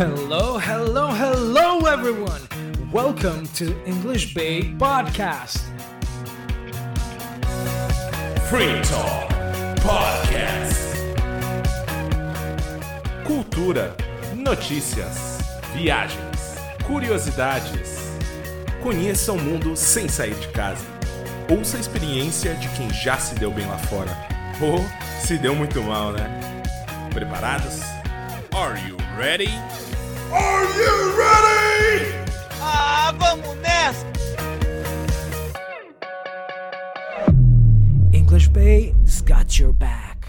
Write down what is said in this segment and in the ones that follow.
Hello, hello, hello, everyone. Welcome to English Bay Podcast. Free Talk Podcast. Cultura, notícias, viagens, curiosidades. Conheça o mundo sem sair de casa. Ouça a experiência de quem já se deu bem lá fora. Ou se deu muito mal, né? Preparados? Are you ready? Are you ready? Ah, vamos nessa! English Bay's got your back.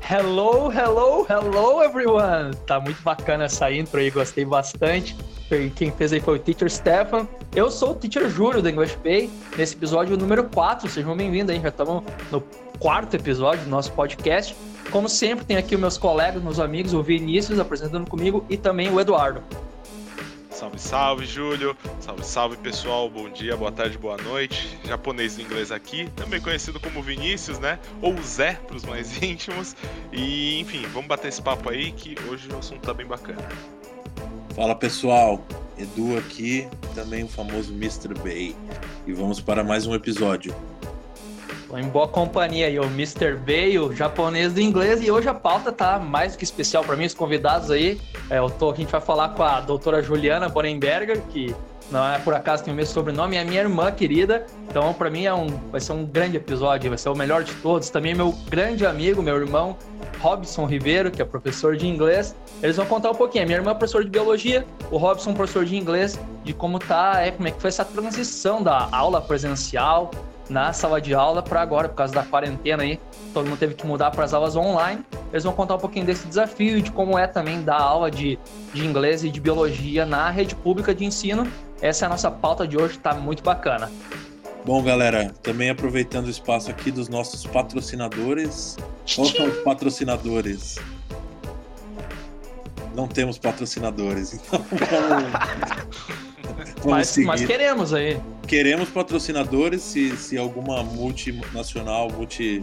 Hello, hello, hello everyone! Tá muito bacana essa intro aí, gostei bastante. Foi- Quem fez aí foi o Teacher Stefan. Eu sou o Teacher Júlio do English Bay, nesse episódio número 4. Sejam bem-vindos aí, já estamos no quarto episódio do nosso podcast. Como sempre, tem aqui os meus colegas, meus amigos, o Vinícius apresentando comigo e também o Eduardo. Salve, salve, Júlio. Salve, salve, pessoal. Bom dia, boa tarde, boa noite. Japonês e inglês aqui, também conhecido como Vinícius, né? Ou Zé, para os mais íntimos. E, enfim, vamos bater esse papo aí que hoje o assunto tá bem bacana. Fala pessoal, Edu aqui, também o famoso Mr. Bay. E vamos para mais um episódio. Tô em boa companhia aí, o Mr. Bay, o japonês do inglês, e hoje a pauta tá mais do que especial para mim, os convidados aí. É, eu tô, a gente vai falar com a doutora Juliana Borenberger, que não é por acaso tem o mesmo sobrenome, é minha irmã querida. Então, para mim, é um, vai ser um grande episódio, vai ser o melhor de todos. Também meu grande amigo, meu irmão Robson Ribeiro, que é professor de inglês. Eles vão contar um pouquinho. A minha irmã é professor de biologia, o Robson professor de inglês, de como tá, é, como é que foi essa transição da aula presencial na sala de aula para agora, por causa da quarentena aí, todo mundo teve que mudar para as aulas online. Eles vão contar um pouquinho desse desafio de como é também dar aula de, de inglês e de biologia na rede pública de ensino. Essa é a nossa pauta de hoje, tá muito bacana. Bom, galera, também aproveitando o espaço aqui dos nossos patrocinadores. Quais são os patrocinadores? Não temos patrocinadores, então vamos, vamos Mas, mas queremos aí. Queremos patrocinadores se, se alguma multinacional, multi,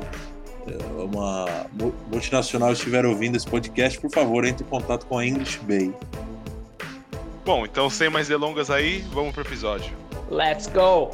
eh, uma mu- multinacional estiver ouvindo esse podcast, por favor, entre em contato com a English Bay. Bom, então sem mais delongas aí, vamos pro episódio. Let's go!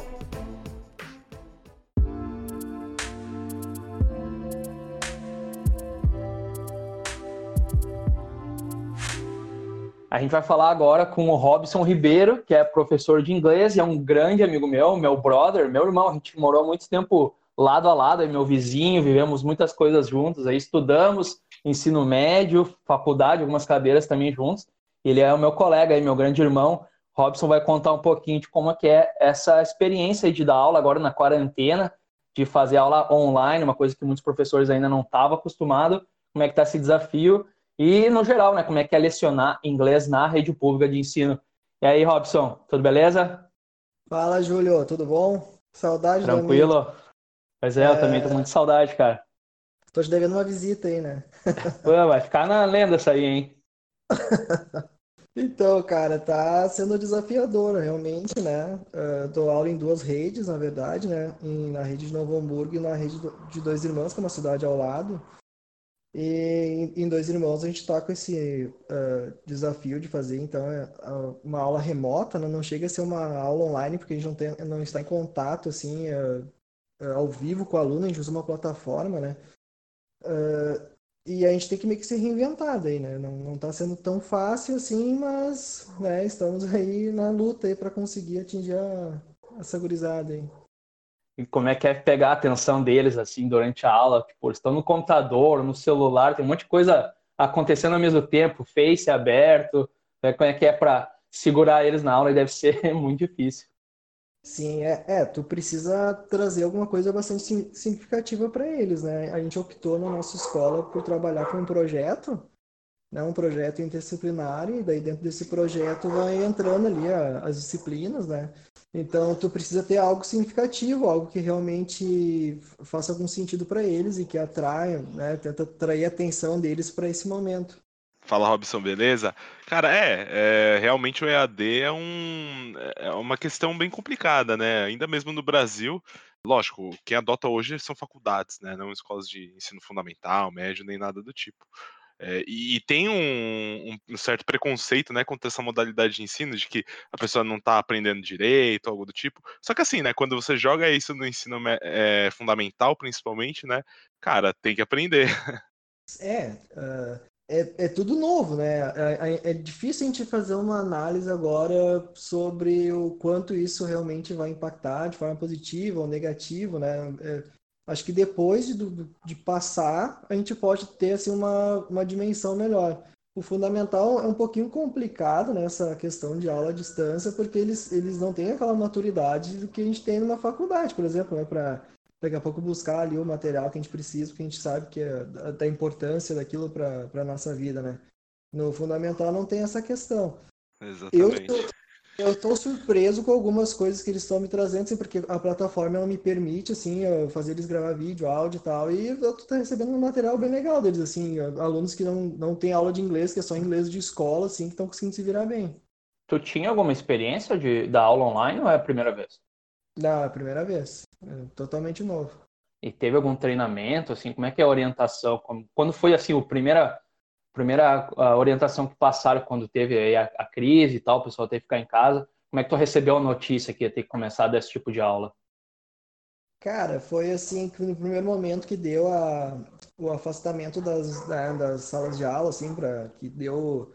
A gente vai falar agora com o Robson Ribeiro, que é professor de inglês e é um grande amigo meu, meu brother, meu irmão. A gente morou muito tempo lado a lado, é meu vizinho, vivemos muitas coisas juntos, aí estudamos ensino médio, faculdade, algumas cadeiras também juntos. Ele é o meu colega aí, meu grande irmão. Robson vai contar um pouquinho de como é que é essa experiência de dar aula agora na quarentena, de fazer aula online, uma coisa que muitos professores ainda não estavam acostumados. Como é que está esse desafio? E, no geral, né, como é que é lecionar inglês na rede pública de ensino. E aí, Robson, tudo beleza? Fala, Júlio, tudo bom? Saudade. Tranquilo? Pois é, eu também tô muito saudade, cara. Tô te devendo uma visita aí, né? Pô, vai ficar na lenda essa aí, hein? Então, cara, tá sendo desafiador, realmente, né? Uh, dou aula em duas redes, na verdade, né? Em- na rede de Novo Hamburgo e na rede do- de Dois Irmãos, que é uma cidade ao lado. E em Dois Irmãos a gente tá com esse uh, desafio de fazer, então, é, uma aula remota, né? Não chega a ser uma aula online, porque a gente não tem, não está em contato, assim, uh, ao vivo com o aluno, a gente usa uma plataforma, né? E a gente tem que meio que se reinventar daí, né? Não, não tá sendo tão fácil assim, mas, né, estamos aí na luta aí para conseguir atingir a, essa. E como é que é pegar a atenção deles, assim, durante a aula? Tipo, eles estão no computador, no celular, tem um monte de coisa acontecendo ao mesmo tempo, Face aberto. né? Como é que é para segurar eles na aula e deve ser muito difícil. Sim, é, é, tu precisa trazer alguma coisa bastante significativa para eles, né? A gente optou na nossa escola por trabalhar com um projeto, né? Um projeto interdisciplinar, e daí dentro desse projeto vai entrando ali a- as disciplinas, né? Então, tu precisa ter algo significativo, algo que realmente faça algum sentido para eles e que atraia, né? Tenta atrair a atenção deles para esse momento. Fala, Robson, beleza? Cara, é, é, realmente o EAD é, um, é uma questão bem complicada, né? Ainda mesmo no Brasil, lógico, quem adota hoje são faculdades, né? Não escolas de ensino fundamental, médio, nem nada do tipo. É, e, e, tem um, um, certo preconceito, né, contra essa modalidade de ensino, de que a pessoa não está aprendendo direito, algo do tipo. Só que assim, né, quando você joga isso no ensino é, fundamental, principalmente, né, cara, tem que aprender. É, uh, é, é, tudo novo, né? É, é, é, difícil a gente fazer uma análise agora sobre o quanto isso realmente vai impactar de forma positiva ou negativa, né? É, acho que depois de, de, passar, a gente pode ter assim, uma, uma dimensão melhor. O fundamental é um pouquinho complicado nessa né, questão de aula à distância, porque eles, eles não têm aquela maturidade do que a gente tem numa faculdade, por exemplo, né? Para daqui a pouco buscar ali o material que a gente precisa, porque a gente sabe que é da importância daquilo para a nossa vida, né? No fundamental não tem essa questão. Exatamente. Eu estou surpreso com algumas coisas que eles estão me trazendo, assim, porque a plataforma ela me permite, assim, fazer eles gravar vídeo, áudio e tal, e eu estou recebendo um material bem legal deles, assim, alunos que não, não têm aula de inglês, que é só inglês de escola, assim, que estão conseguindo se virar bem. Tu tinha alguma experiência de da aula online ou é a primeira vez? Não, é a primeira vez. É totalmente novo. E teve algum treinamento, assim, como é que é a orientação? Quando foi, assim, a primeira, primeira orientação que passaram quando teve a, a, crise e tal, o pessoal teve que ficar em casa, como é que tu recebeu a notícia que ia ter que começar desse tipo de aula? Cara, foi assim que no primeiro momento que deu a, o afastamento das, né, das salas de aula, assim, para que deu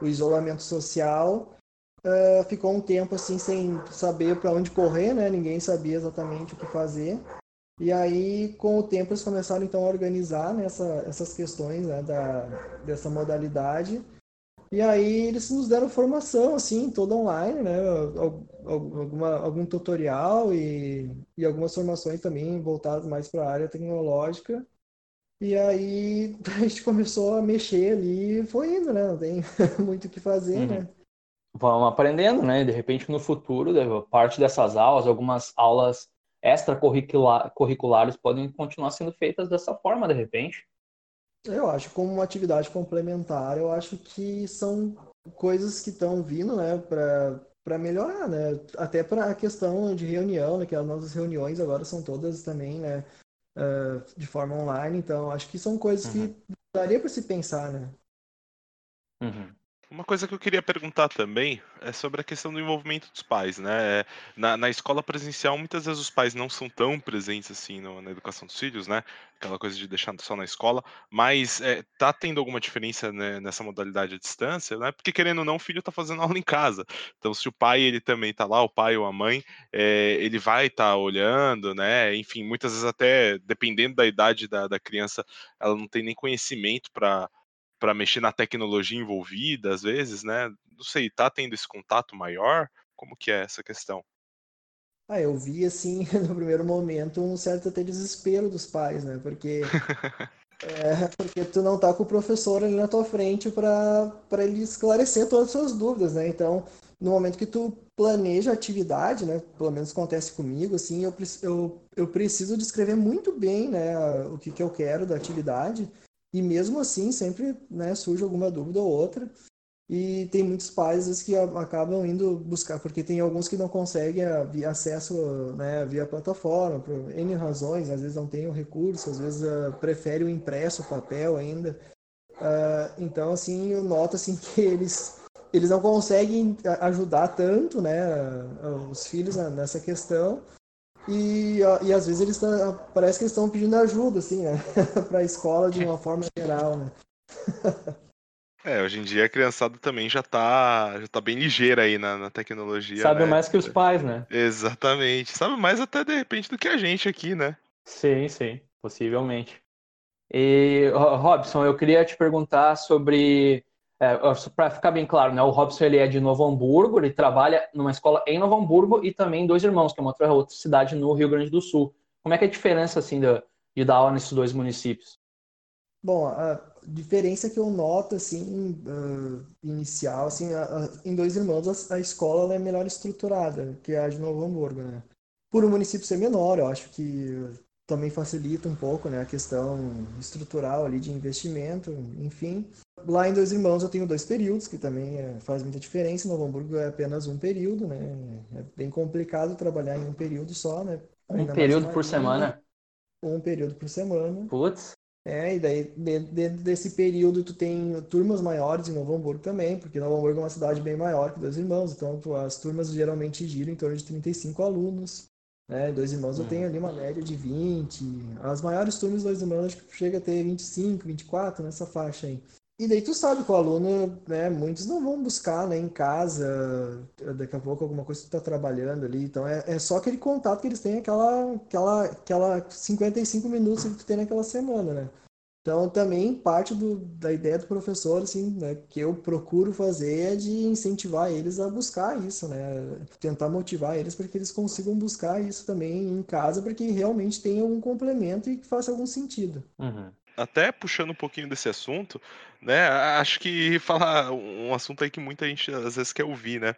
o isolamento social, uh, ficou um tempo assim sem saber para onde correr, né? Ninguém sabia exatamente o que fazer. E aí, com o tempo, eles começaram então a organizar né, essas questões né, da, dessa modalidade. E aí eles nos deram formação, assim, toda online, né? Alguma, algum tutorial e, e algumas formações também voltadas mais para a área tecnológica. E aí a gente começou a mexer ali e foi indo, né? Não tem muito o que fazer, uhum. né? vão aprendendo, né? De repente, no futuro, parte dessas aulas, algumas aulas extracurriculares podem continuar sendo feitas dessa forma, de repente. Eu acho, como uma atividade complementar, eu acho que são coisas que estão vindo, né, para melhorar, né? Até para a questão de reunião, né, que as nossas reuniões agora são todas também, né, uh, de forma online. Então, acho que são coisas uhum. que daria para se pensar, né? Uhum. Uma coisa que eu queria perguntar também é sobre a questão do envolvimento dos pais, né? Na, na escola presencial, muitas vezes os pais não são tão presentes assim no, na educação dos filhos, né? Aquela coisa de deixar só na escola, mas é, tá tendo alguma diferença né, nessa modalidade à distância, né? Porque querendo ou não, o filho está fazendo aula em casa. Então, se o pai ele também tá lá, o pai ou a mãe, é, ele vai estar tá olhando, né? Enfim, muitas vezes até dependendo da idade da, da criança, ela não tem nem conhecimento para para mexer na tecnologia envolvida, às vezes, né? Não sei, tá tendo esse contato maior? Como que é essa questão? Ah, eu vi, assim, no primeiro momento, um certo até desespero dos pais, né? Porque, é, porque tu não tá com o professor ali na tua frente para ele esclarecer todas as suas dúvidas, né? Então, no momento que tu planeja a atividade, né? Pelo menos acontece comigo, assim, eu, eu, eu preciso descrever muito bem, né? O que, que eu quero da atividade e mesmo assim, sempre né, surge alguma dúvida ou outra. E tem muitos pais que acabam indo buscar, porque tem alguns que não conseguem acesso né, via plataforma, por N razões, às vezes não tem o recurso, às vezes uh, prefere o impresso, o papel ainda. Uh, então, assim, eu noto assim, que eles, eles não conseguem ajudar tanto né, os filhos nessa questão, e, e às vezes eles tão, parece que eles estão pedindo ajuda, assim, né? para a escola de uma forma geral, né? É, hoje em dia a criançada também já tá, já tá bem ligeira aí na, na tecnologia. Sabe né? mais que os pais, né? Exatamente. Sabe mais até de repente do que a gente aqui, né? Sim, sim, possivelmente. E, Robson, eu queria te perguntar sobre é, para ficar bem claro, né, o Robson ele é de Novo Hamburgo, ele trabalha numa escola em Novo Hamburgo e também em Dois Irmãos, que é uma outra, outra cidade no Rio Grande do Sul. Como é que é a diferença assim de, de dar aula nesses dois municípios? Bom, a diferença que eu noto assim uh, inicial, assim, a, a, em Dois Irmãos a, a escola é melhor estruturada que a de Novo Hamburgo, né? Por o município ser menor, eu acho que também facilita um pouco né, a questão estrutural ali de investimento, enfim. Lá em Dois Irmãos eu tenho dois períodos, que também é, faz muita diferença. Novo Hamburgo é apenas um período, né? É bem complicado trabalhar em um período só, né? Um período por semana? Um período por semana. Putz. É, e daí dentro desse período tu tem turmas maiores em Novo Hamburgo também, porque Novo Hamburgo é uma cidade bem maior que Dois Irmãos, então as turmas geralmente giram em torno de 35 alunos. Né? Dois Irmãos eu tenho ali uma média de 20, as maiores turmas Dois Irmãos acho que chega a ter 25, 24 nessa faixa aí. E daí tu sabe que o aluno, né, muitos não vão buscar né, em casa, daqui a pouco alguma coisa que tu tá trabalhando ali, então é, é só aquele contato que eles têm, aquela, aquela, aquela 55 minutos que tu tem naquela semana, né? Então também parte do, da ideia do professor, assim, né, que eu procuro fazer é de incentivar eles a buscar isso, né? Tentar motivar eles para que eles consigam buscar isso também em casa, para que realmente tenha um complemento e que faça algum sentido. Uhum até puxando um pouquinho desse assunto, né? Acho que falar um assunto aí que muita gente às vezes quer ouvir, né?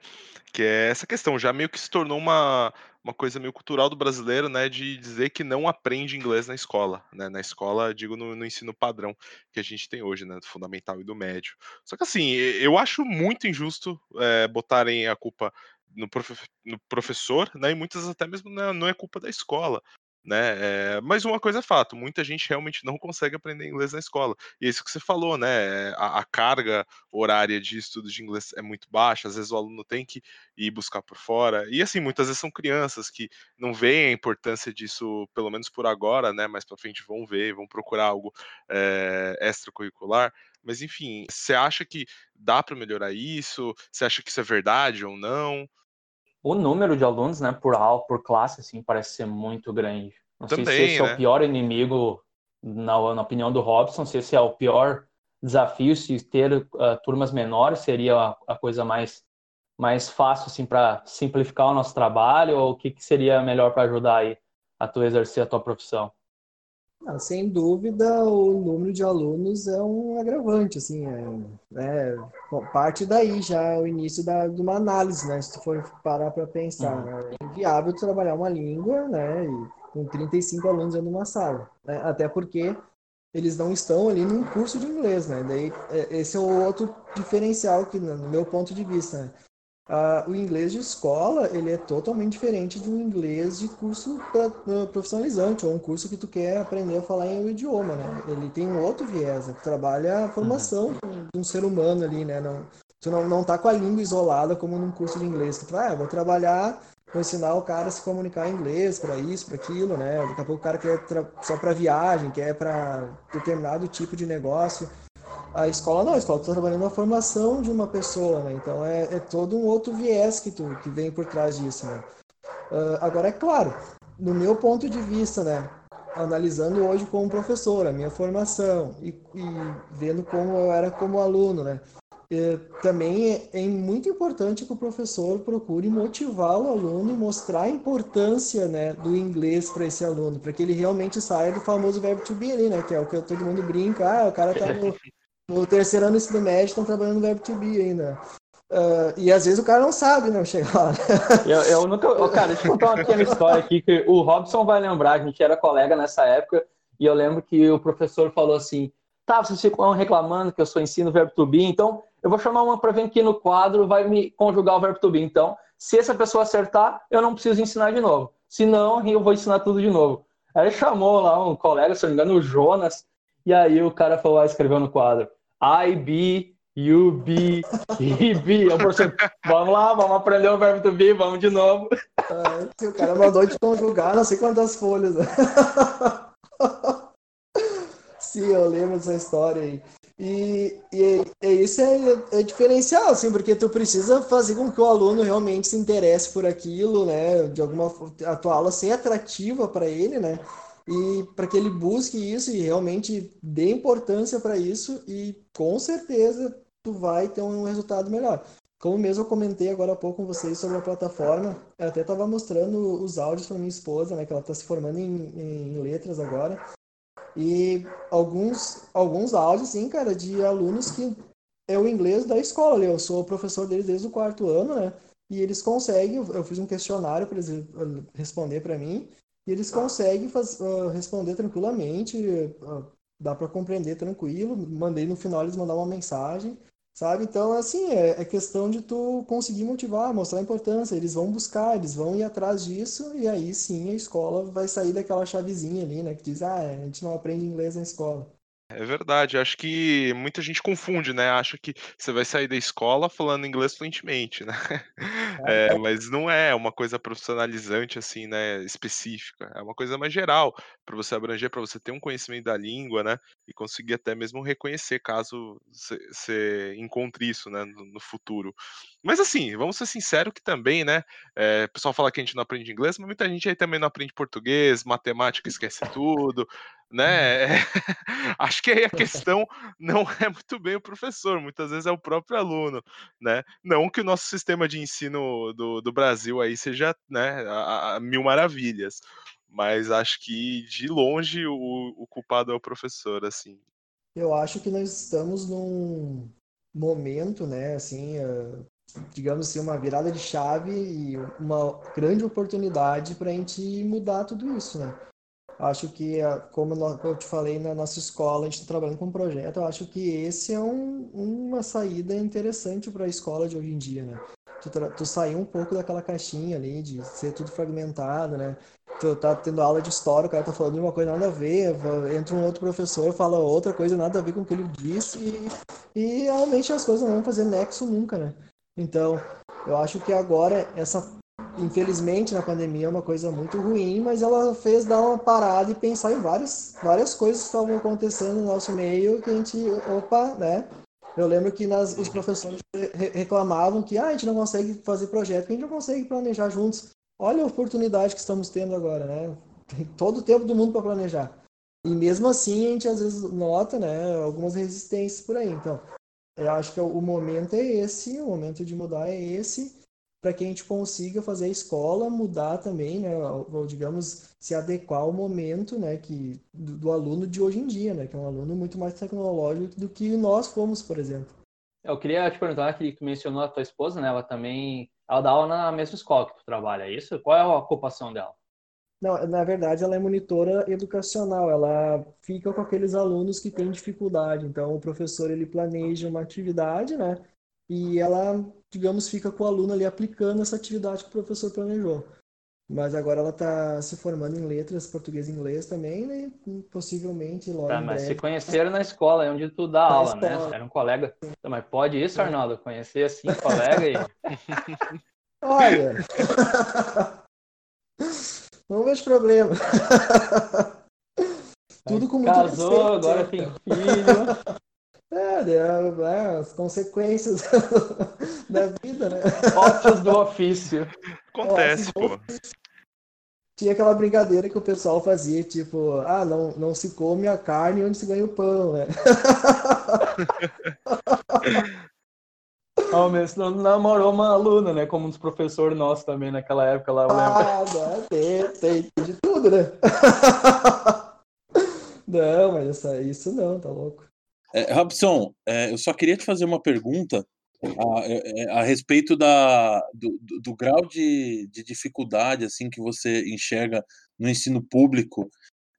Que é essa questão, já meio que se tornou uma, uma coisa meio cultural do brasileiro, né? De dizer que não aprende inglês na escola, né? Na escola, digo, no, no ensino padrão que a gente tem hoje, né? Do fundamental e do médio. Só que assim, eu acho muito injusto é, botarem a culpa no, profe no, professor, né? E muitas até mesmo não é culpa da escola né? É, mas uma coisa é fato, muita gente realmente não consegue aprender inglês na escola. E é isso que você falou, né? A, a, carga horária de estudo de inglês é muito baixa, às vezes o aluno tem que ir buscar por fora. E assim, muitas vezes são crianças que não veem a importância disso, pelo menos por agora, né? Mais para frente vão ver, vão procurar algo é, extracurricular. Mas enfim, você acha que dá para melhorar isso? Você acha que isso é verdade ou não? O número de alunos, né, por aula, por classe, assim, parece ser muito grande. Não Também, sei se esse né? é o né? pior inimigo, na, na, opinião do Robson, se esse é o pior desafio, se ter uh, turmas menores seria a, a, coisa mais, mais fácil, assim, para simplificar o nosso trabalho, ou o que, que seria melhor para ajudar aí a tu exercer a tua profissão? Ah, sem dúvida, o número de alunos é um agravante, assim, é, é parte daí já o início da, de uma análise, né? Se tu for parar para pensar, uhum. né? é inviável trabalhar uma língua, né? E com 35 alunos dentro de uma sala, né? Até porque eles não estão ali num curso de inglês, né? Daí, é, esse é o outro diferencial que, no meu ponto de vista, né? Uh, o inglês de escola ele é totalmente diferente do inglês de curso pra, uh, profissionalizante ou um curso que tu quer aprender a falar em um idioma, né? Ele tem um outro viés, né? trabalha a formação uhum. de um ser humano ali, né? Não, tu não, não tá com a língua isolada como num curso de inglês, que tu ah, vou trabalhar, vou ensinar o cara a se comunicar em inglês para isso, para aquilo, né? Daqui a pouco o cara quer só para viagem, quer para determinado tipo de negócio. A escola não, a escola está trabalhando na formação de uma pessoa, né? Então é, é, todo um outro viés que, tu, que vem por trás disso, né? Uh, agora, é claro, no meu ponto de vista, né? Analisando hoje como professor, a minha formação e, e vendo como eu era como aluno, né? E, também é, é, muito importante que o professor procure motivar o aluno e mostrar a importância né, do inglês para esse aluno, para que ele realmente saia do famoso verbo to be ali, né? Que é o que todo mundo brinca, ah, o cara tá no, no terceiro ano do ensino médio estão trabalhando no verbo to be ainda. Uh, e às vezes o cara não sabe, não, chegar lá. Né? Eu, eu nunca. Oh, cara, deixa eu contar uma pequena história aqui que o Robson vai lembrar, a gente era colega nessa época, e eu lembro que o professor falou assim: tá, vocês ficam reclamando que eu sou ensino verbo to be, então eu vou chamar uma para vir aqui no quadro, vai me conjugar o verbo to be. Então, se essa pessoa acertar, eu não preciso ensinar de novo. Se não, eu vou ensinar tudo de novo. Aí ele chamou lá um colega, se não me engano, o Jonas, e aí o cara falou lá, escreveu no quadro: I be, you be, he be. Eu professor, vamos lá, vamos aprender o verbo to be, vamos de novo. É, o cara mandou de conjugar não sei quantas folhas. Sim, eu lembro dessa história aí. E, e, e isso é, é, diferencial, assim, porque tu precisa fazer com que o aluno realmente se interesse por aquilo, né? De alguma a tua aula ser atrativa para ele, né? E para que ele busque isso e realmente dê importância para isso e com certeza tu vai ter um resultado melhor. Como mesmo eu comentei agora há pouco com vocês sobre a plataforma, eu até estava mostrando os áudios para minha esposa, né, que ela está se formando em, em letras agora, e alguns, alguns áudios, sim, cara, de alunos que é o inglês da escola. Eu sou professor deles desde o quarto ano, né? E eles conseguem, eu fiz um questionário para eles responder para mim, e eles conseguem faz, uh, responder tranquilamente, uh, dá para compreender tranquilo. Mandei no final eles mandar uma mensagem, sabe? Então, assim, é, é, questão de tu conseguir motivar, mostrar a importância. Eles vão buscar, eles vão ir atrás disso, e aí sim a escola vai sair daquela chavezinha ali, né? Que diz, ah, a gente não aprende inglês na escola. É verdade, acho que muita gente confunde, né? Acha que você vai sair da escola falando inglês fluentemente, né? É, mas não é uma coisa profissionalizante, assim, né? Específica. É uma coisa mais geral, para você abranger, para você ter um conhecimento da língua, né? E conseguir até mesmo reconhecer caso você encontre isso, né? No, no, futuro. Mas assim, vamos ser sinceros que também, né? É, o pessoal fala que a gente não aprende inglês, mas muita gente aí também não aprende português, matemática esquece tudo, né? Acho que aí a questão não é muito bem o professor, muitas vezes é o próprio aluno, né? Não que o nosso sistema de ensino do, do Brasil aí seja, né, a, a mil maravilhas, mas acho que de longe o, o culpado é o professor, assim. Eu acho que nós estamos num momento, né, assim, uh, digamos assim, uma virada de chave e uma grande oportunidade para a gente mudar tudo isso, né? Acho que, como eu te falei, na nossa escola a gente está trabalhando com um projeto, eu acho que esse é um, uma saída interessante para a escola de hoje em dia, né? Tu, tu sair um pouco daquela caixinha ali, de ser tudo fragmentado, né? Tu tá tendo aula de história, o cara tá falando de uma coisa nada a ver, entra um outro professor, fala outra coisa nada a ver com o que ele disse, e, e realmente as coisas não vão fazer nexo nunca, né? Então, eu acho que agora essa infelizmente na pandemia é uma coisa muito ruim, mas ela fez dar uma parada e pensar em várias, várias coisas que estavam acontecendo no nosso meio que a gente, opa, né? Eu lembro que nas, os professores reclamavam que ah, a gente não consegue fazer projeto, que a gente não consegue planejar juntos. Olha a oportunidade que estamos tendo agora, né? Tem todo o tempo do mundo para planejar. E mesmo assim a gente às vezes nota, né, algumas resistências por aí. Então, eu acho que o momento é esse, o momento de mudar é esse para que a gente consiga fazer a escola mudar também, né, ou, digamos, se adequar ao momento, né, que, do, do, aluno de hoje em dia, né, que é um aluno muito mais tecnológico do que nós fomos, por exemplo. Eu queria te perguntar, que tu mencionou a tua esposa, né, ela também, ela dá aula na mesma escola que tu trabalha, é isso? Qual é a ocupação dela? Não, na verdade ela é monitora educacional, ela fica com aqueles alunos que têm dificuldade, então o professor ele planeja uma atividade, né, e ela, digamos, fica com o aluno ali aplicando essa atividade que o professor planejou. Mas agora ela está se formando em letras, português e inglês também, né? possivelmente logo tá, mas breve. se conheceram na escola, é onde tu dá na aula, né? escola. né? Era um colega. Então, mas pode isso, Arnaldo? Conhecer assim, colega e... Olha... Não vejo problema. Tudo com muito Casou, agora tem filho. É, é, as consequências da vida, né? Ótios do ofício. Acontece, pô. Tinha aquela brincadeira que o pessoal fazia, tipo, ah, não, não se come a carne onde se ganha o pão, né? Mas não namorou uma aluna, né? Como um dos professores nossos também naquela época lá, eu lembro. Ah, tem, tem de tudo, né? não, mas essa, isso não, tá louco. É, Robson, é, eu só queria te fazer uma pergunta a, é, é, a respeito da, do, do, do grau de, de, dificuldade assim que você enxerga no ensino público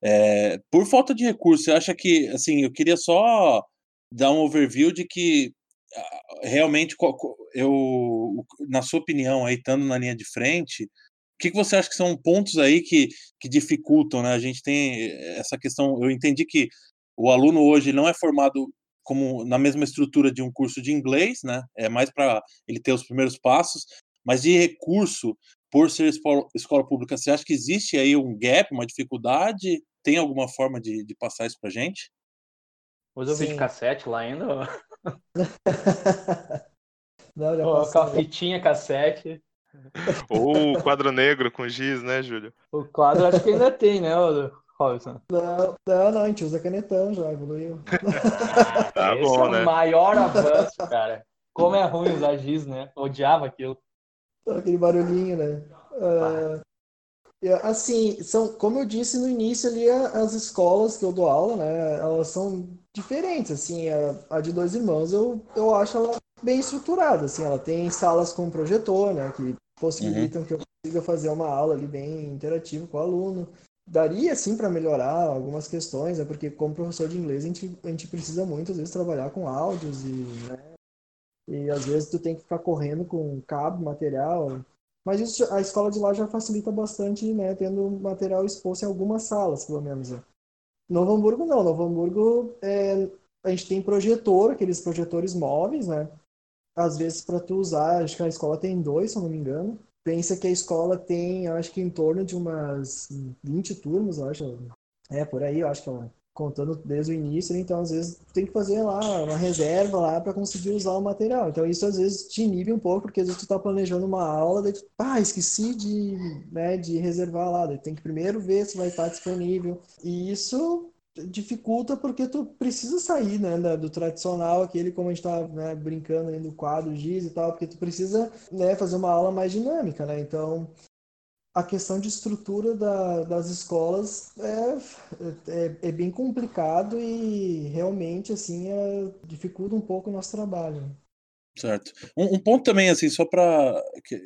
é, por falta de recursos. Você acha que, assim, eu queria só dar um overview de que realmente, eu, na sua opinião, aí estando na linha de frente, o que, que você acha que são pontos aí que, que dificultam, né? A gente tem essa questão, eu entendi que o aluno hoje não é formado como na mesma estrutura de um curso de inglês, né? É mais para ele ter os primeiros passos, mas de recurso, por ser escola, pública, você acha que existe aí um gap, uma dificuldade? Tem alguma forma de, de passar isso para gente? Usa o vídeo cassete lá ainda? não, já oh, com a fitinha cassete. Ou o quadro negro com giz, né, Júlio? O quadro acho que ainda tem, né, Robson? Não, não, não, a gente usa canetão já, evoluiu. tá Esse bom, é né? o maior avanço, cara. Como é ruim usar giz, né? Odiava aquilo. Aquele barulhinho, né? Uh, assim, são, como eu disse no início ali, as escolas que eu dou aula, né? Elas são diferentes, assim. A, a de dois irmãos, eu, eu acho ela bem estruturada, assim. Ela tem salas com projetor, né? Que possibilitam uhum. que eu consiga fazer uma aula ali bem interativa com o aluno. Daria sim para melhorar algumas questões, é porque como professor de inglês a gente, a gente precisa muito às vezes trabalhar com áudios e, né, e às vezes tu tem que ficar correndo com cabo, material. Mas isso, a escola de lá já facilita bastante, né, tendo material exposto em algumas salas, pelo menos. Né. Novo Hamburgo não, Novo Hamburgo é, a gente tem projetor, aqueles projetores móveis, né? Às vezes para tu usar, acho que a escola tem dois, se eu não me engano. Pensa que a escola tem, acho que em torno de umas 20 turmas, eu acho. É, por aí, eu acho que é contando desde o início, então às vezes tem que fazer lá uma reserva lá para conseguir usar o material. Então isso às vezes te inibe um pouco, porque às vezes tu tá planejando uma aula, daí tu, ah, esqueci de, né, de reservar lá, daí tem que primeiro ver se vai estar disponível. E isso dificulta porque tu precisa sair, né, do tradicional, aquele como a gente tá né, brincando aí no quadro giz e tal, porque tu precisa, né, fazer uma aula mais dinâmica, né? Então, a questão de estrutura da, das escolas é, é, é, bem complicado e realmente, assim, é, dificulta um pouco o nosso trabalho. Certo. Um, um ponto também, assim, só para que,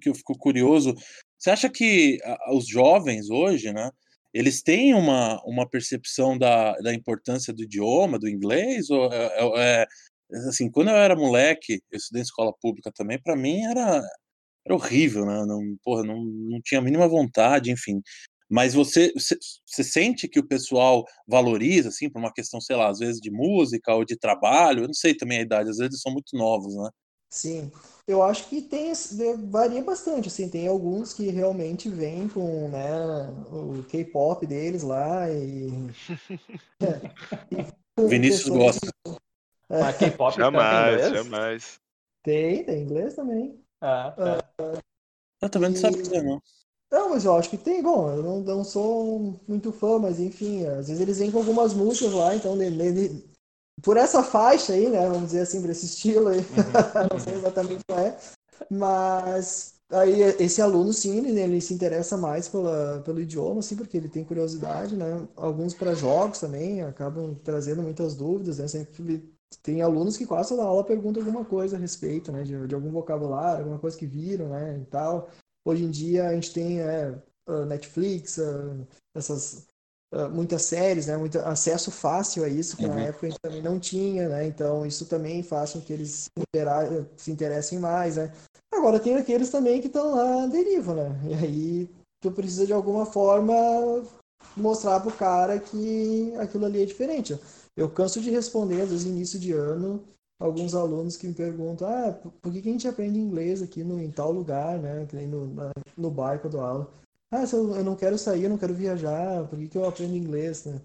que eu fico curioso, você acha que os jovens hoje, né, eles têm uma, uma percepção da, da importância do idioma, do inglês? Ou é, é, é assim, quando eu era moleque, eu estudei em escola pública também, para mim era, era horrível, né? Não, porra, não, não tinha a mínima vontade, enfim. Mas você, você, sente que o pessoal valoriza, assim, por uma questão, sei lá, às vezes de música ou de trabalho, eu não sei também a idade, às vezes eles são muito novos, né? Sim, eu acho que tem varia bastante, assim, tem alguns que realmente vêm com, né, o K-pop deles lá e, é, e Vinícius gosta. É. Mas K-pop jamais, jamais. Tem, tem inglês também. Ah, tá. eu também não e... sabia, não. Não, mas eu acho que tem. Bom, eu não, não sou muito fã, mas enfim, às vezes eles vêm com algumas músicas lá, então por essa faixa aí, né? Vamos dizer assim, por esse estilo aí. Uhum. não sei exatamente qual é. Mas aí esse aluno, sim, ele, ele, se interessa mais pela, pelo idioma, assim, porque ele tem curiosidade, né? Alguns para jogos também acabam trazendo muitas dúvidas, né? Sempre tem alunos que quase toda aula perguntam alguma coisa a respeito, né? De, de algum vocabulário, alguma coisa que viram, né? E tal. Hoje em dia a gente tem é, Netflix, essas uh, muitas séries, né? Muito acesso fácil a isso, que uhum. na época a gente também não tinha, né? Então isso também faz com que eles se interessem mais, né? Agora tem aqueles também que estão lá à deriva, né? E aí tu precisa de alguma forma mostrar pro cara que aquilo ali é diferente. Eu canso de responder, às vezes, início de ano, alguns alunos que me perguntam, ah, por que, que a gente aprende inglês aqui no, em tal lugar, né? Que nem no, na, no bar quando aula. Ah, eu, não quero sair, eu não quero viajar, por que, que eu aprendo inglês, né?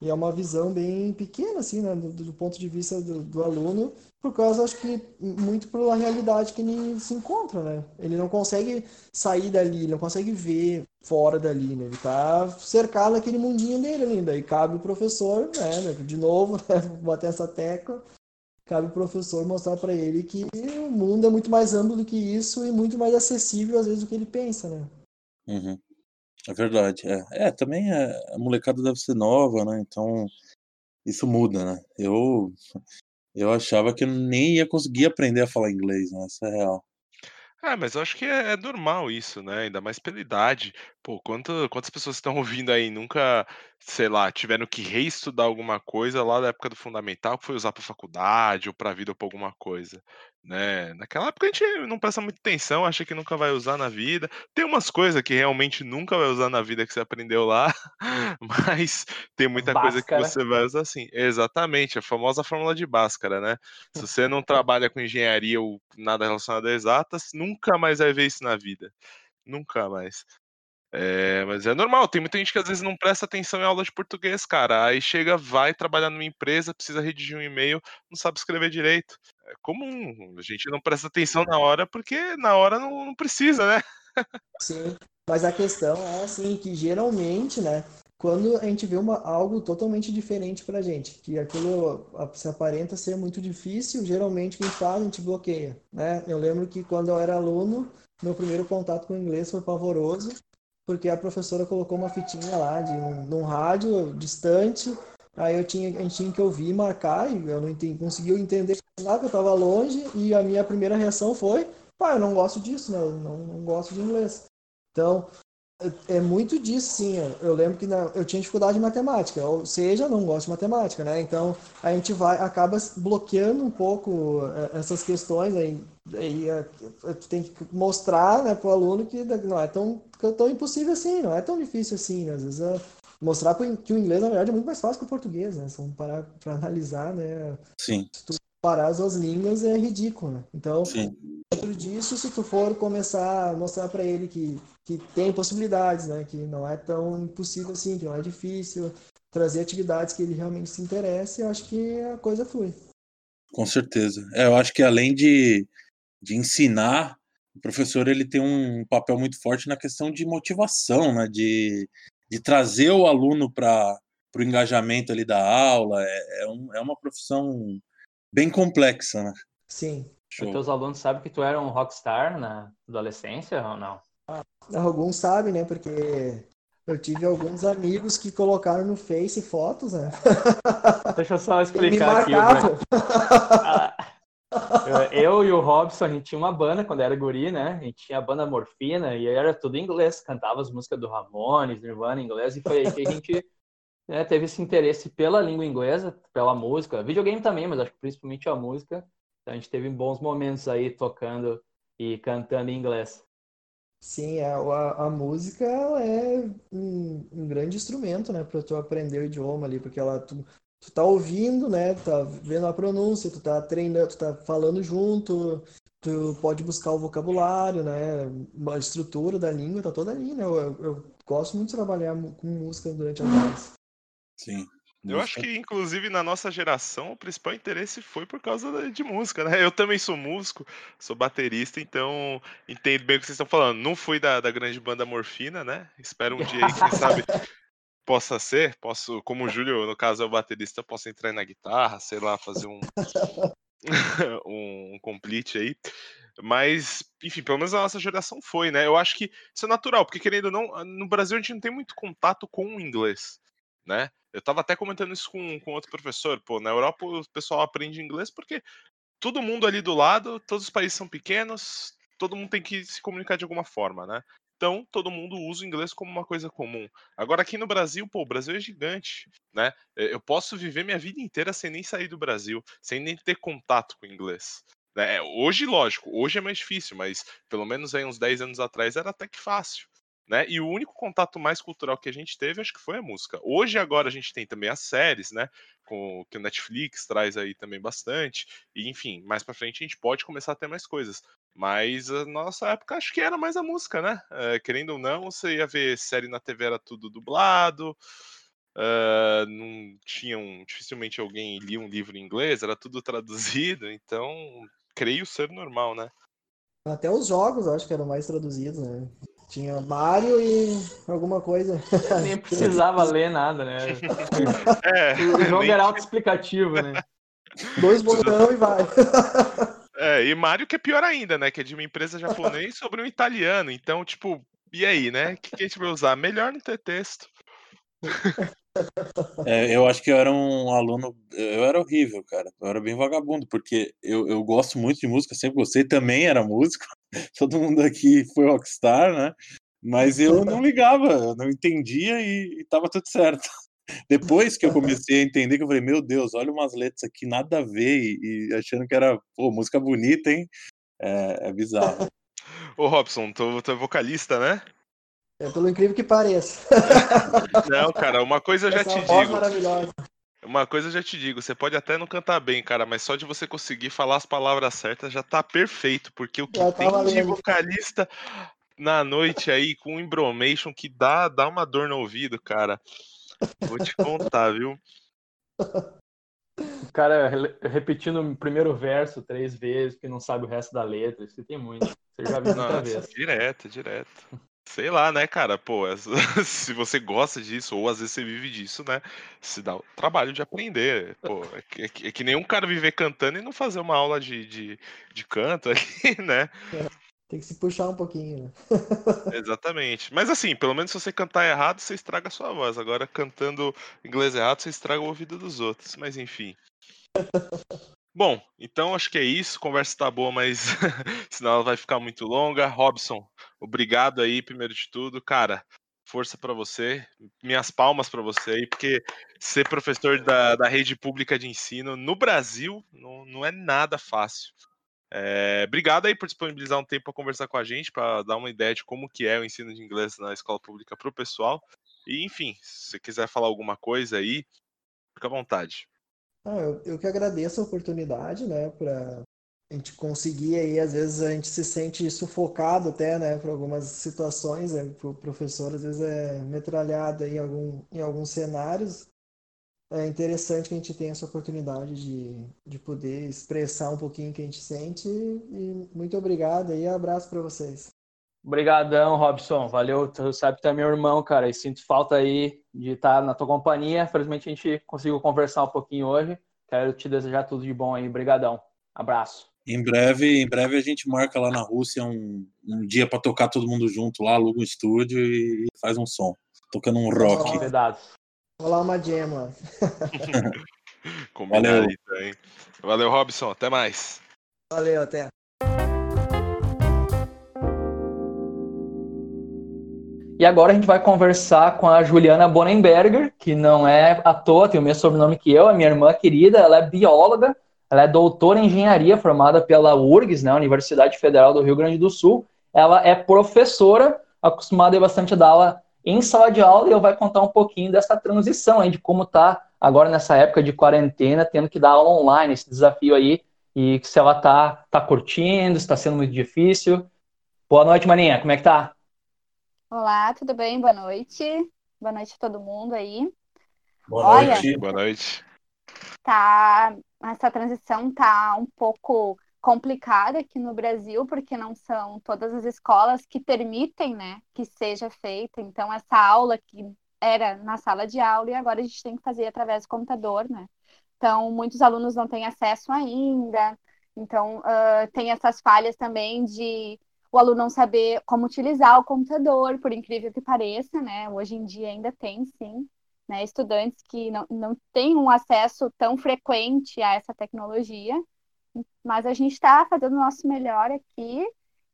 E é uma visão bem pequena, assim, né, do, do ponto de vista do, do, aluno, por causa, acho que, muito pela realidade que ele se encontra, né? Ele não consegue sair dali, ele não consegue ver fora dali, né? Ele tá cercado naquele mundinho dele ainda. E cabe o professor, né, de novo, né, bater essa tecla, cabe o professor mostrar para ele que o mundo é muito mais amplo do que isso e muito mais acessível, às vezes, do que ele pensa, né? Uhum. É verdade, é. É, também é, a molecada deve ser nova, né? Então isso muda, né? Eu eu achava que eu nem ia conseguir aprender a falar inglês, né? Isso é real. Ah, mas eu acho que é, é normal isso, né? Ainda mais pela idade. Pô, quanto, quantas pessoas estão ouvindo aí nunca, sei lá, tiveram que reestudar alguma coisa lá da época do fundamental que foi usar para faculdade ou para vida ou para alguma coisa, né? Naquela época a gente não presta muita atenção, acha que nunca vai usar na vida. Tem umas coisas que realmente nunca vai usar na vida que você aprendeu lá, mas tem muita coisa que você vai usar sim. Exatamente, a famosa fórmula de Bhaskara, né? Se você não trabalha com engenharia ou nada relacionado a exatas, nunca mais vai ver isso na vida. Nunca mais. É, mas é normal, tem muita gente que às vezes não presta atenção em aula de português, cara. Aí chega, vai trabalhar numa empresa, precisa redigir um e-mail, não sabe escrever direito. É comum, a gente não presta atenção na hora porque na hora não, não precisa, né? Sim, mas a questão é assim que geralmente, né, quando a gente vê uma, algo totalmente diferente pra gente, que aquilo se aparenta ser muito difícil, geralmente quem faz a gente bloqueia, né? Eu lembro que quando eu era aluno, meu primeiro contato com o inglês foi pavoroso, porque a professora colocou uma fitinha lá de um, de um rádio distante, aí eu tinha, a gente tinha que ouvir marcar, e eu não entendi, conseguiu entender nada, eu estava longe, e a minha primeira reação foi, pá, eu não gosto disso, né? eu não, não gosto de inglês. Então, É, é muito disso, sim. Eu lembro que na, eu tinha dificuldade em matemática, ou seja, não gosto de matemática, né? Então a gente vai acaba bloqueando um pouco é, essas questões aí. Aí é, tu tem que mostrar né, para o aluno que não é tão, tão impossível assim, não é tão difícil assim, né? Às vezes é mostrar que o inglês, na verdade, é muito mais fácil que o português, né? Se vamos parar para analisar, né? Sim. Se tu parar as duas línguas é ridículo, né? Então, Sim. dentro disso, se tu for começar a mostrar para ele que, que tem possibilidades, né? Que não é tão impossível assim, que não é difícil, trazer atividades que ele realmente se interesse, eu acho que a coisa flui. Com certeza. É, eu acho que além de, de ensinar, o professor ele tem um papel muito forte na questão de motivação, né? De, de trazer o aluno para o engajamento ali da aula. É, é, um, é uma profissão bem complexa, né? Sim. Show. Os teus alunos sabem que tu era um rockstar na adolescência ou não? Ah, alguns sabem, né? Porque eu tive alguns amigos que colocaram no Face fotos, né? Deixa eu só explicar aqui. Eu e o Robson, a gente tinha uma banda quando era guri, né? A gente tinha a banda Morfina e era tudo em inglês. Cantava as músicas do Ramones, Nirvana em inglês e foi aí que a gente né, teve esse interesse pela língua inglesa, pela música, videogame também, mas acho que principalmente a música. Então a gente teve bons momentos aí tocando e cantando em inglês. Sim, a, a, a música é um, um, grande instrumento, né, para tu aprender o idioma ali, porque ela tu, tu tá ouvindo, né, tá vendo a pronúncia, tu tá treinando, tu tá falando junto, tu pode buscar o vocabulário, né, a estrutura da língua tá toda ali, né. Eu, eu, gosto muito de trabalhar com música durante as aulas. Sim. Eu acho que, inclusive, na nossa geração, o principal interesse foi por causa de música, né? Eu também sou músico, sou baterista, então entendo bem o que vocês estão falando. Não fui da, da grande banda Morfina, né? Espero um dia aí, quem sabe, possa ser. Posso, como o Júlio, no caso, é o baterista, posso entrar na guitarra, sei lá, fazer um, um, complete aí. Mas, enfim, pelo menos a nossa geração foi, né? Eu acho que isso é natural, porque querendo ou não, no Brasil a gente não tem muito contato com o inglês né? Eu estava até comentando isso com, com outro professor. Pô, na Europa o pessoal aprende inglês porque todo mundo ali do lado, todos os países são pequenos, todo mundo tem que se comunicar de alguma forma, né? Então, todo mundo usa o inglês como uma coisa comum. Agora, aqui no Brasil, pô, o Brasil é gigante, né? Eu posso viver minha vida inteira sem nem sair do Brasil, sem nem ter contato com o inglês. Né? Hoje, lógico, hoje é mais difícil, mas pelo menos aí uns 10 anos atrás era até que fácil né? E o único contato mais cultural que a gente teve, acho que foi a música. Hoje, agora, a gente tem também as séries, né? Com, que o Netflix traz aí também bastante. E, enfim, mais pra frente a gente pode começar a ter mais coisas. Mas na nossa época, acho que era mais a música, né? É, querendo ou não, você ia ver série na TV, era tudo dublado. Uh, não tinham dificilmente alguém lia um livro em inglês, era tudo traduzido, então creio ser normal, né? Até os jogos acho que eram mais traduzidos, né? Tinha Mario e alguma coisa. Nem precisava ler nada, né? É, o jogo nem... era autoexplicativo, né? Dois botões e vai. É, e Mario que é pior ainda, né? Que é de uma empresa japonesa sobre um italiano. Então, tipo, e aí, né? O que, que a gente vai usar? Melhor não ter texto. É, eu acho que eu era um aluno, eu era horrível, cara. Eu era bem vagabundo, porque eu, eu gosto muito de música, sempre gostei, também era músico. Todo mundo aqui foi rockstar, né? Mas eu não ligava, eu não entendia e, e tava tudo certo. Depois que eu comecei a entender, que eu falei, meu Deus, olha umas letras aqui, nada a ver, e, e achando que era, pô, música bonita, hein? É, é bizarro. Ô Robson, tu, tu é vocalista, né? É pelo incrível que pareça. Não, cara, uma coisa eu já Essa te digo. Maravilhosa. Uma coisa eu já te digo, você pode até não cantar bem, cara, mas só de você conseguir falar as palavras certas já tá perfeito, porque o que já tem de vocalista na noite aí com um embromation que dá, dá uma dor no ouvido, cara. Vou te contar, viu? O cara repetindo o primeiro verso três vezes, que não sabe o resto da letra, isso tem muito. Você já viu muita vez. Direto, direto. Sei lá, né, cara? Pô, se você gosta disso, ou às vezes você vive disso, né? Se dá o trabalho de aprender. Pô, é que, é que, é que nenhum cara viver cantando e não fazer uma aula de, de, de canto ali, né? É, tem que se puxar um pouquinho, né? Exatamente. Mas assim, pelo menos se você cantar errado, você estraga a sua voz. Agora, cantando inglês errado, você estraga o ouvido dos outros. Mas enfim. Bom, então acho que é isso. A conversa tá boa, mas senão ela vai ficar muito longa. Robson, obrigado aí, primeiro de tudo, cara. Força para você, minhas palmas para você aí, porque ser professor da, da rede pública de ensino no Brasil não, não é nada fácil. É, obrigado aí por disponibilizar um tempo para conversar com a gente, para dar uma ideia de como que é o ensino de inglês na escola pública para o pessoal. E, enfim, se você quiser falar alguma coisa aí, fica à vontade. Ah, eu, eu que agradeço a oportunidade, né, para a gente conseguir aí, às vezes a gente se sente sufocado até, né, por algumas situações, né, o professor às vezes é metralhado em, algum, em alguns cenários. É interessante que a gente tenha essa oportunidade de, de poder expressar um pouquinho o que a gente sente e muito obrigado e abraço para vocês. Obrigadão, Robson. Valeu. Tu sabe que tu é meu irmão, cara. E sinto falta aí de estar na tua companhia. Felizmente a gente conseguiu conversar um pouquinho hoje. Quero te desejar tudo de bom aí. Obrigadão. Abraço. Em breve, em breve a gente marca lá na Rússia um, um dia para tocar todo mundo junto lá, aluga um estúdio e faz um som, tocando um rock. Convidados. Rolar uma lá. Combinado então, Valeu, Robson. Até mais. Valeu, até. E agora a gente vai conversar com a Juliana Bonenberger, que não é à toa, tem o mesmo sobrenome que eu, a minha irmã querida, ela é bióloga, ela é doutora em engenharia formada pela URGS, né, Universidade Federal do Rio Grande do Sul. Ela é professora, acostumada a bastante a dar aula em sala de aula, e eu vai contar um pouquinho dessa transição aí, de como tá agora nessa época de quarentena, tendo que dar aula online, esse desafio aí, e se ela tá, tá curtindo, está sendo muito difícil. Boa noite, Maninha, como é que tá? Olá, tudo bem? Boa noite. Boa noite a todo mundo aí. Boa Olha, noite. Boa noite. Tá, essa transição tá um pouco complicada aqui no Brasil, porque não são todas as escolas que permitem, né, que seja feita. Então, essa aula que era na sala de aula e agora a gente tem que fazer através do computador, né? Então, muitos alunos não têm acesso ainda. Então, uh, tem essas falhas também de o aluno não saber como utilizar o computador, por incrível que pareça, né? Hoje em dia ainda tem, sim, né? Estudantes que não, não têm um acesso tão frequente a essa tecnologia, mas a gente está fazendo o nosso melhor aqui.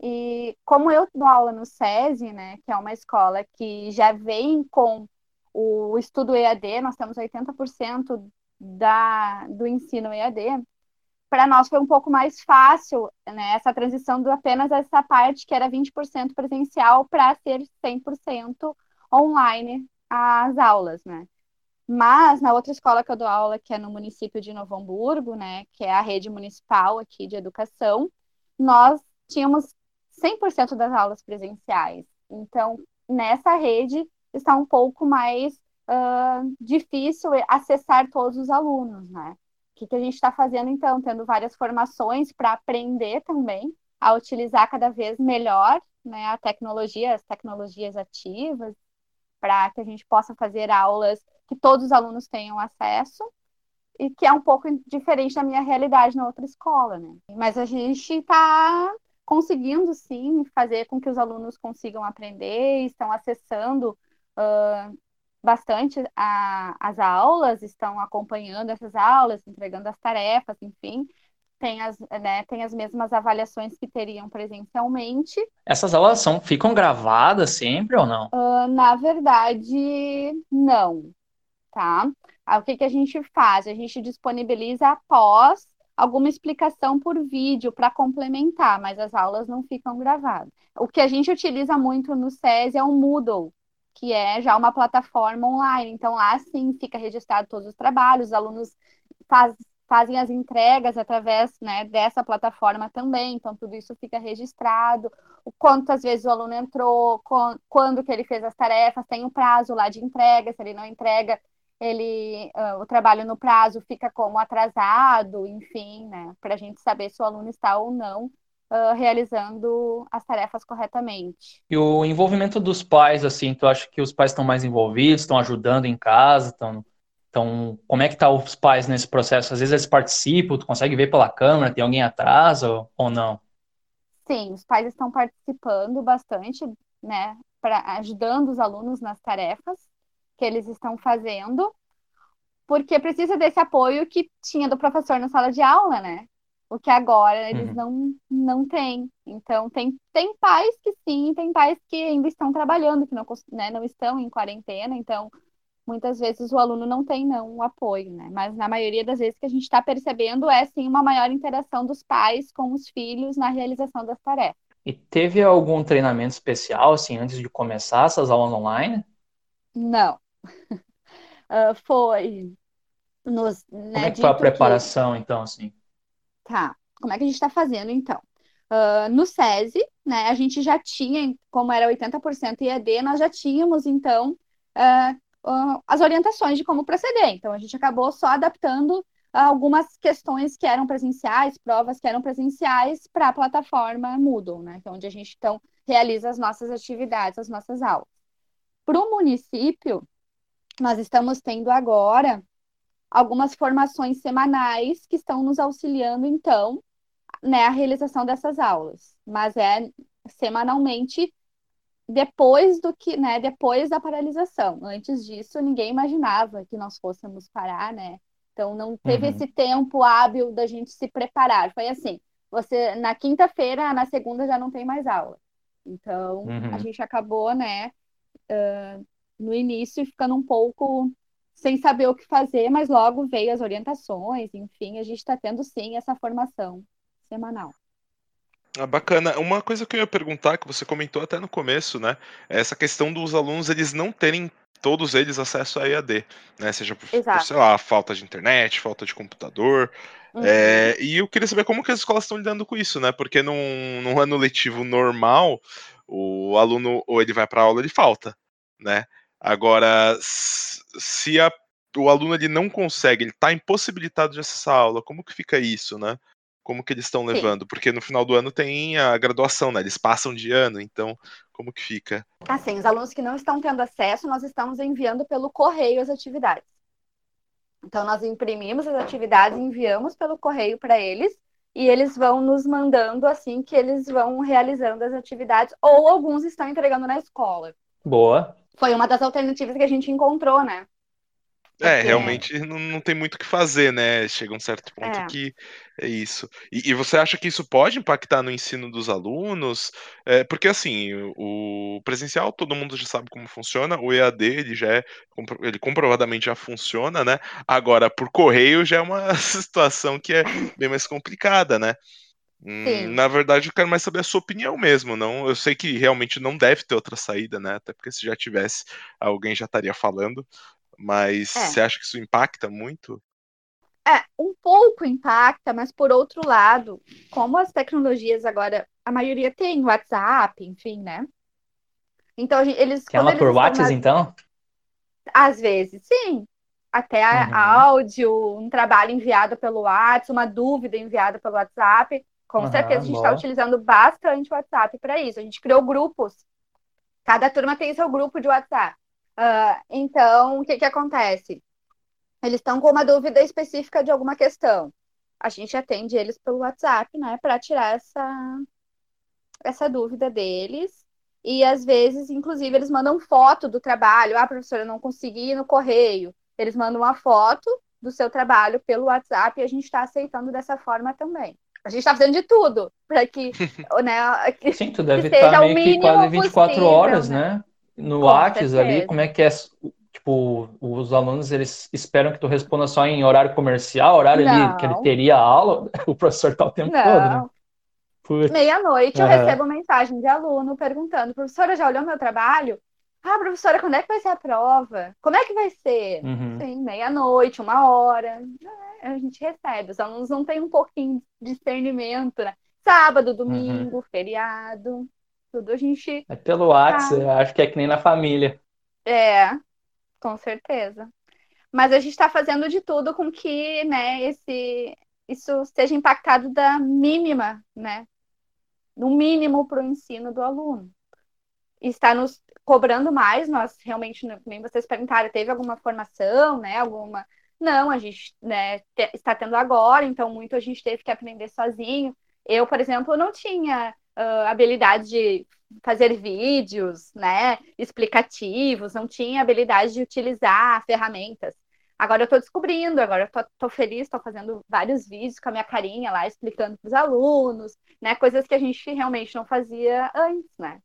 E como eu dou aula no SESI, né, que é uma escola que já vem com o estudo EAD, nós temos 80% da, do ensino EAD, para nós foi um pouco mais fácil né, essa transição de apenas essa parte que era 20% presencial para ser 100% online as aulas, né? Mas na outra escola que eu dou aula, que é no município de Novo Hamburgo, né, que é a rede municipal aqui de educação, nós tínhamos 100% das aulas presenciais. Então, nessa rede está um pouco mais uh, difícil acessar todos os alunos, né? O que, que a gente está fazendo, então? Tendo várias formações para aprender também a utilizar cada vez melhor né, a tecnologia, as tecnologias ativas, para que a gente possa fazer aulas que todos os alunos tenham acesso e que é um pouco diferente da minha realidade na outra escola, né? Mas a gente está conseguindo, sim, fazer com que os alunos consigam aprender, estão acessando uh, bastante a, as aulas, estão acompanhando essas aulas, entregando as tarefas, enfim, tem as, né, tem as mesmas avaliações que teriam presencialmente. Essas aulas são, ficam gravadas sempre ou não? Uh, na verdade, não, tá? o que, que a gente faz? A gente disponibiliza após alguma explicação por vídeo para complementar, mas as aulas não ficam gravadas. O que a gente utiliza muito no SES é o Moodle, que é já uma plataforma online. Então, lá sim fica registrado todos os trabalhos, os alunos faz, fazem as entregas através né, dessa plataforma também, então tudo isso fica registrado, o quantas vezes o aluno entrou, quando que ele fez as tarefas, tem o um prazo lá de entrega, se ele não entrega, ele uh, o trabalho no prazo fica como atrasado, enfim, né, para a gente saber se o aluno está ou não uh, realizando as tarefas corretamente. E o envolvimento dos pais, assim, tu acha que os pais estão mais envolvidos, estão ajudando em casa, estão... Então, como é que tá os pais nesse processo? Às vezes eles participam, tu consegue ver pela câmera, tem alguém atrás ou, ou não? Sim, os pais estão participando bastante, né, para ajudando os alunos nas tarefas que eles estão fazendo, porque precisa desse apoio que tinha do professor na sala de aula, né? o que agora eles Uhum. não, não têm. Então, tem, tem pais que sim, tem pais que ainda estão trabalhando, que não, né, não estão em quarentena, então muitas vezes o aluno não tem não o apoio, né? Mas na maioria das vezes que a gente está percebendo é sim uma maior interação dos pais com os filhos na realização das tarefas. E teve algum treinamento especial, assim, antes de começar essas aulas online? Não. Ah, foi nos, Como né, é que foi a dito que- preparação, então, assim? Tá, como é que a gente está fazendo então? Ah, no SESI, né, a gente já tinha, como era 80% IAD, nós já tínhamos então ah, ah, as orientações de como proceder. Então a gente acabou só adaptando algumas questões que eram presenciais, provas que eram presenciais para a plataforma Moodle, né, que é onde a gente então realiza as nossas atividades, as nossas aulas. Para o município, nós estamos tendo agora algumas formações semanais que estão nos auxiliando, então, né, realização dessas aulas. Mas é semanalmente depois do que, né, depois da paralisação. Antes disso, ninguém imaginava que nós fôssemos parar, né? Então não teve Uhum. esse tempo hábil da gente se preparar. Foi assim, você na quinta-feira, na segunda já não tem mais aula. Então, Uhum. a gente acabou, né, ah, no início ficando um pouco sem saber o que fazer, mas logo veio as orientações, enfim, a gente está tendo sim essa formação semanal. Ah, bacana. Uma coisa que eu ia perguntar, que você comentou até no começo, né? É essa questão dos alunos eles não terem todos eles acesso a EAD, né? Seja por, por, sei lá, falta de internet, falta de computador. Uhum. É, e eu queria saber como que as escolas estão lidando com isso, né? Porque num, num ano letivo normal, o aluno ou ele vai para aula ele falta, né? Agora, se a- o aluno ele não consegue, ele está impossibilitado de acessar a aula, como que fica isso, né? Como que eles estão Sim. levando? Porque no final do ano tem a graduação, né? Eles passam de ano, então como que fica? Assim, os alunos que não estão tendo acesso, nós estamos enviando pelo correio as atividades. Então, nós imprimimos as atividades, enviamos pelo correio para eles, e eles vão nos mandando assim que eles vão realizando as atividades, ou alguns estão entregando na escola. Boa. Foi uma das alternativas que a gente encontrou, né? É, realmente não, não tem muito o que fazer, né? Chega um certo ponto É. que é isso. E, e você acha que isso pode impactar no ensino dos alunos? É, porque assim, o, presencial todo mundo já sabe como funciona, o EAD ele já é, ele comprovadamente já funciona, né? Agora, por correio já é uma situação que é bem mais complicada, né? Hum, Sim. Na verdade, eu quero mais saber a sua opinião mesmo. Não, eu sei que realmente não deve ter outra saída, né? Até porque se já tivesse, alguém já estaria falando. Mas É. você acha que isso impacta muito? É, um pouco impacta, mas por outro lado, como as tecnologias agora, a maioria tem WhatsApp, enfim, né? Então, eles, Que ela eles por estão Whats, nas- então? Às vezes, sim. Até a- Uhum. áudio, um trabalho enviado pelo WhatsApp, uma dúvida enviada pelo WhatsApp. Com Aham, certeza a gente está utilizando bastante o WhatsApp para isso. A gente criou grupos. Cada turma tem seu grupo de WhatsApp. Ah, então, o que que acontece? Eles estão com uma dúvida específica de alguma questão. A gente atende eles pelo WhatsApp, né, para tirar essa, essa dúvida deles. E às vezes, inclusive, eles mandam foto do trabalho. Ah, professora, eu não consegui ir no correio. Eles mandam uma foto do seu trabalho pelo WhatsApp e a gente está aceitando dessa forma também. A gente está fazendo de tudo para que, né, que Sim, tu deve seja estar o meio que mínimo quase 24 possível, horas, né? né? No Com Whats ali, como é que é? Tipo, os alunos, eles esperam que tu responda só em horário comercial, horário ali que ele Não. teria aula, o professor tá o tempo todo, né? Não. Putz. Meia-noite eu recebo mensagem de aluno perguntando: professora, já olhou meu trabalho? Ah, professora, quando é que vai ser a prova? Como é que vai ser? Uhum. Sim, meia-noite, uma hora. É, a gente recebe. Os alunos não têm um pouquinho de discernimento, né? Sábado, domingo, feriado, tudo a gente. É pelo Whats, Ah. eu acho que é que nem na família. É, com certeza. Mas a gente está fazendo de tudo com que, né, esse, isso seja impactado da mínima, né, no mínimo para o ensino do aluno. E está nos cobrando mais, nós realmente, né, nem vocês perguntaram, teve alguma formação, né, alguma... Não, a gente, né, está tendo agora, então muito a gente teve que aprender sozinho. Eu, por exemplo, não tinha ah, habilidade de fazer vídeos, né, explicativos, não tinha habilidade de utilizar ferramentas. Agora eu tô descobrindo, agora eu tô feliz, tô fazendo vários vídeos com a minha carinha lá, explicando para os alunos, né? Coisas que a gente realmente não fazia antes, né?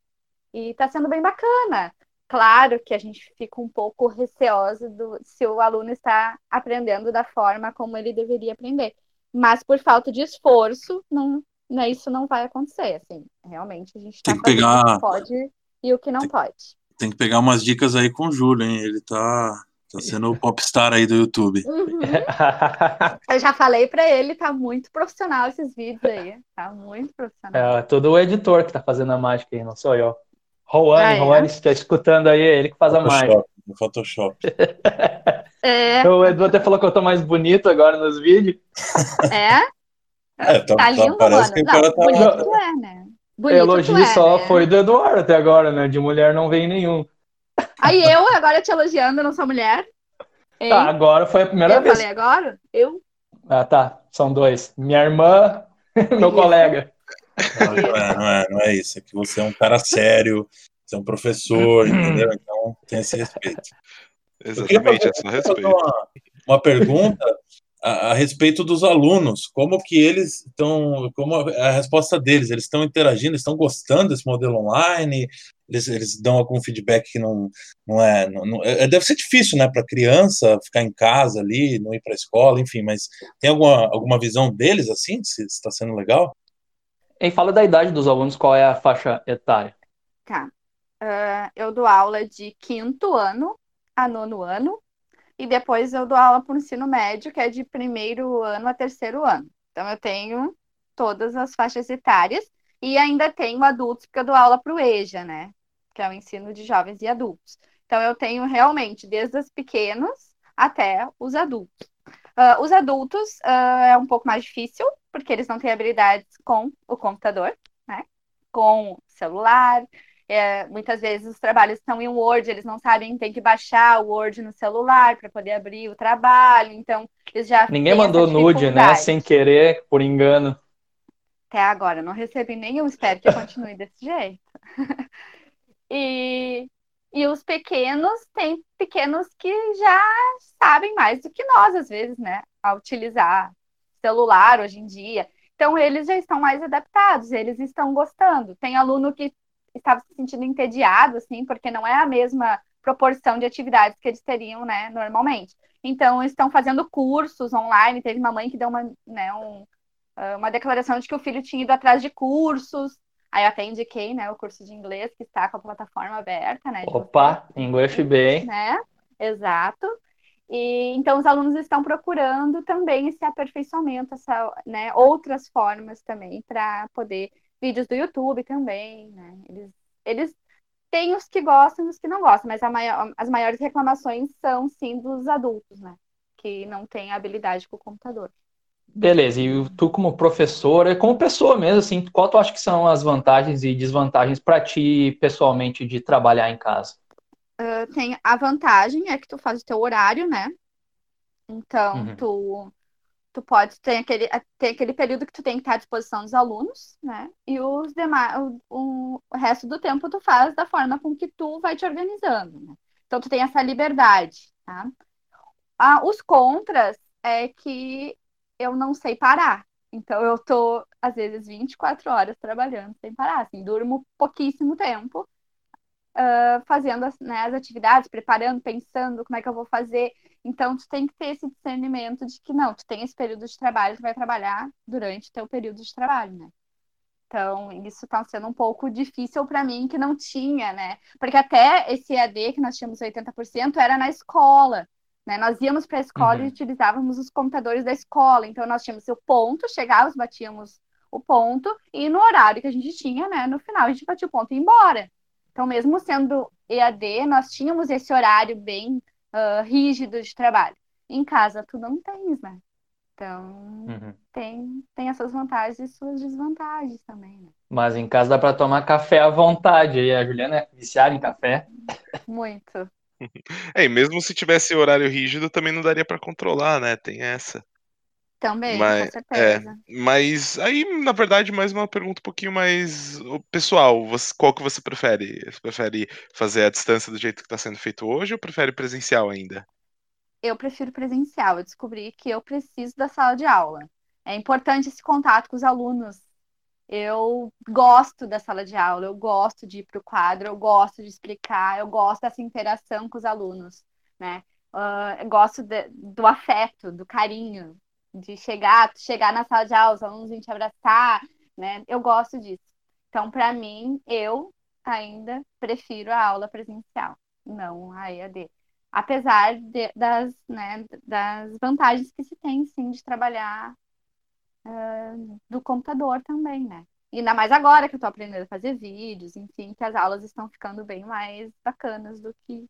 E tá sendo bem bacana. Claro que a gente fica um pouco receosa do, se o aluno está aprendendo da forma como ele deveria aprender. Mas por falta de esforço, não, né, isso não vai acontecer. Assim, realmente a gente está fazendo pegar... o que pode e o que não tem, pode. Tem que pegar umas dicas aí com o Júlio, hein? Ele tá, tá sendo o popstar aí do YouTube. Uhum. Eu já falei para ele, tá muito profissional esses vídeos aí. Tá muito profissional. É todo o editor que tá fazendo a mágica aí, não sou eu. Roane, Ah, é? Roane, se está escutando aí, é ele que faz a mágica. Photoshop, no Photoshop. É, O Edu até falou que eu tô mais bonito agora nos vídeos. é, É, tá, tá tá- lindo, parece mano. que Não, tá. bonito tu é, né? Bonito Elogio tu é, só né? foi do Eduardo até agora, né? De mulher não veio nenhum. Aí eu agora te elogiando, eu não sou mulher. Tá, agora foi a primeira eu vez. falei agora? Eu? Ah, tá. São dois. Minha irmã, meu Isso. colega. Não, não é, não é, não é isso. É que você é um cara sério, você é um professor, entendeu? Então tem esse respeito. Eu Exatamente, é só eu fazer respeito. Uma, uma pergunta a, a respeito dos alunos. Como que eles estão, como a, a resposta deles? Eles estão interagindo, estão gostando desse modelo online? Eles, eles dão algum feedback que não, não é, não, não- é- Deve ser difícil, né, para criança ficar em casa ali, não ir para a escola, enfim. Mas tem alguma, alguma visão deles assim, se está sendo legal? E fala da idade dos alunos, qual é a faixa etária? Tá. Ah, eu dou aula de quinto ano a nono ano. E depois eu dou aula para o ensino médio, que é de primeiro ano a terceiro ano. Então eu tenho todas as faixas etárias. E ainda tenho adultos, porque eu dou aula para o EJA, né? Que é o ensino de jovens e adultos. Então eu tenho realmente desde os pequenos até os adultos. Ah, os adultos ah, é um pouco mais difícil, porque eles não têm habilidades com o computador, né? Com celular. É, muitas vezes os trabalhos estão em Word, eles não sabem, tem que baixar o Word no celular para poder abrir o trabalho. Então, eles já Ninguém mandou nude, né? Sem querer, por engano. Até agora, não recebi nenhum, espero que continue desse jeito. E, e os pequenos, tem pequenos que já sabem mais do que nós, às vezes, né? A utilizar celular hoje em dia. Então, eles já estão mais adaptados, eles estão gostando. Tem aluno que estava se sentindo entediado, assim, porque não é a mesma proporção de atividades que eles teriam, né, normalmente. Então, estão fazendo cursos online. Teve uma mãe que deu uma, né, um, ah, uma declaração de que o filho tinha ido atrás de cursos. Aí eu até indiquei, né, o curso de inglês que está com a plataforma aberta, né? Opa, inglês bem. né? Exato. E então os alunos estão procurando também esse aperfeiçoamento, essa, né, outras formas também para poder vídeos do YouTube também, né? Eles, eles têm os que gostam e os que não gostam, mas a maior, as maiores reclamações são sim dos adultos, né? Que não têm habilidade com o computador. Beleza, e tu como professora, como pessoa mesmo, assim, qual tu acha que são as vantagens e desvantagens para ti pessoalmente de trabalhar em casa? Uh, tem a vantagem é que tu faz o teu horário, né? Então, Uhum. tu, tu pode ter aquele, tem aquele período que tu tem que estar à disposição dos alunos, né? E os demais, o, o, resto do tempo tu faz da forma com que tu vai te organizando, né? Então, tu tem essa liberdade, tá? Ah, os contras é que eu não sei parar. Então, eu tô, às vezes, 24 horas trabalhando sem parar, assim, durmo pouquíssimo tempo ah, fazendo as, né, as atividades, preparando, pensando como é que eu vou fazer. Então, tu tem que ter esse discernimento de que não, tu tem esse período de trabalho, tu vai trabalhar durante o teu período de trabalho, né? Então, isso tá sendo um pouco difícil para mim, que não tinha, né? Porque até esse EAD que nós tínhamos 80% era na escola, né? Nós íamos para a escola Uhum. e utilizávamos os computadores da escola. Então, nós tínhamos o ponto, chegávamos, batíamos o ponto, e no horário que a gente tinha, né? No final, a gente batia o ponto e ia embora. Então, mesmo sendo EAD, nós tínhamos esse horário bem ah, rígido de trabalho. Em casa, tu não tens, né? Então, Uhum. tem, tem essas vantagens e suas desvantagens também, né? Mas em casa dá para tomar café à vontade. E a Juliana é viciada em café. Muito. É, e mesmo se tivesse horário rígido, também não daria pra controlar, né? Tem essa. Também, Mas- com certeza. Mas aí, na verdade, mais uma pergunta um pouquinho mais pessoal. Você- qual que você prefere? Você prefere fazer a distância do jeito que está sendo feito hoje ou prefere presencial ainda? eu prefiro presencial. Eu descobri que eu preciso da sala de aula. É importante esse contato com os alunos. Eu gosto da sala de aula, eu gosto de ir para o quadro, eu gosto de explicar, eu gosto dessa interação com os alunos, né? Uh, gosto de, do afeto, do carinho, de chegar, chegar na sala de aula, os alunos vêm te abraçar, né? Eu gosto disso. Então, para mim, eu ainda prefiro a aula presencial, não a EAD. Apesar de, das, né, das vantagens que se tem, sim, de trabalhar uh, do computador também, né? E ainda mais agora que eu estou aprendendo a fazer vídeos, enfim, que as aulas estão ficando bem mais bacanas do que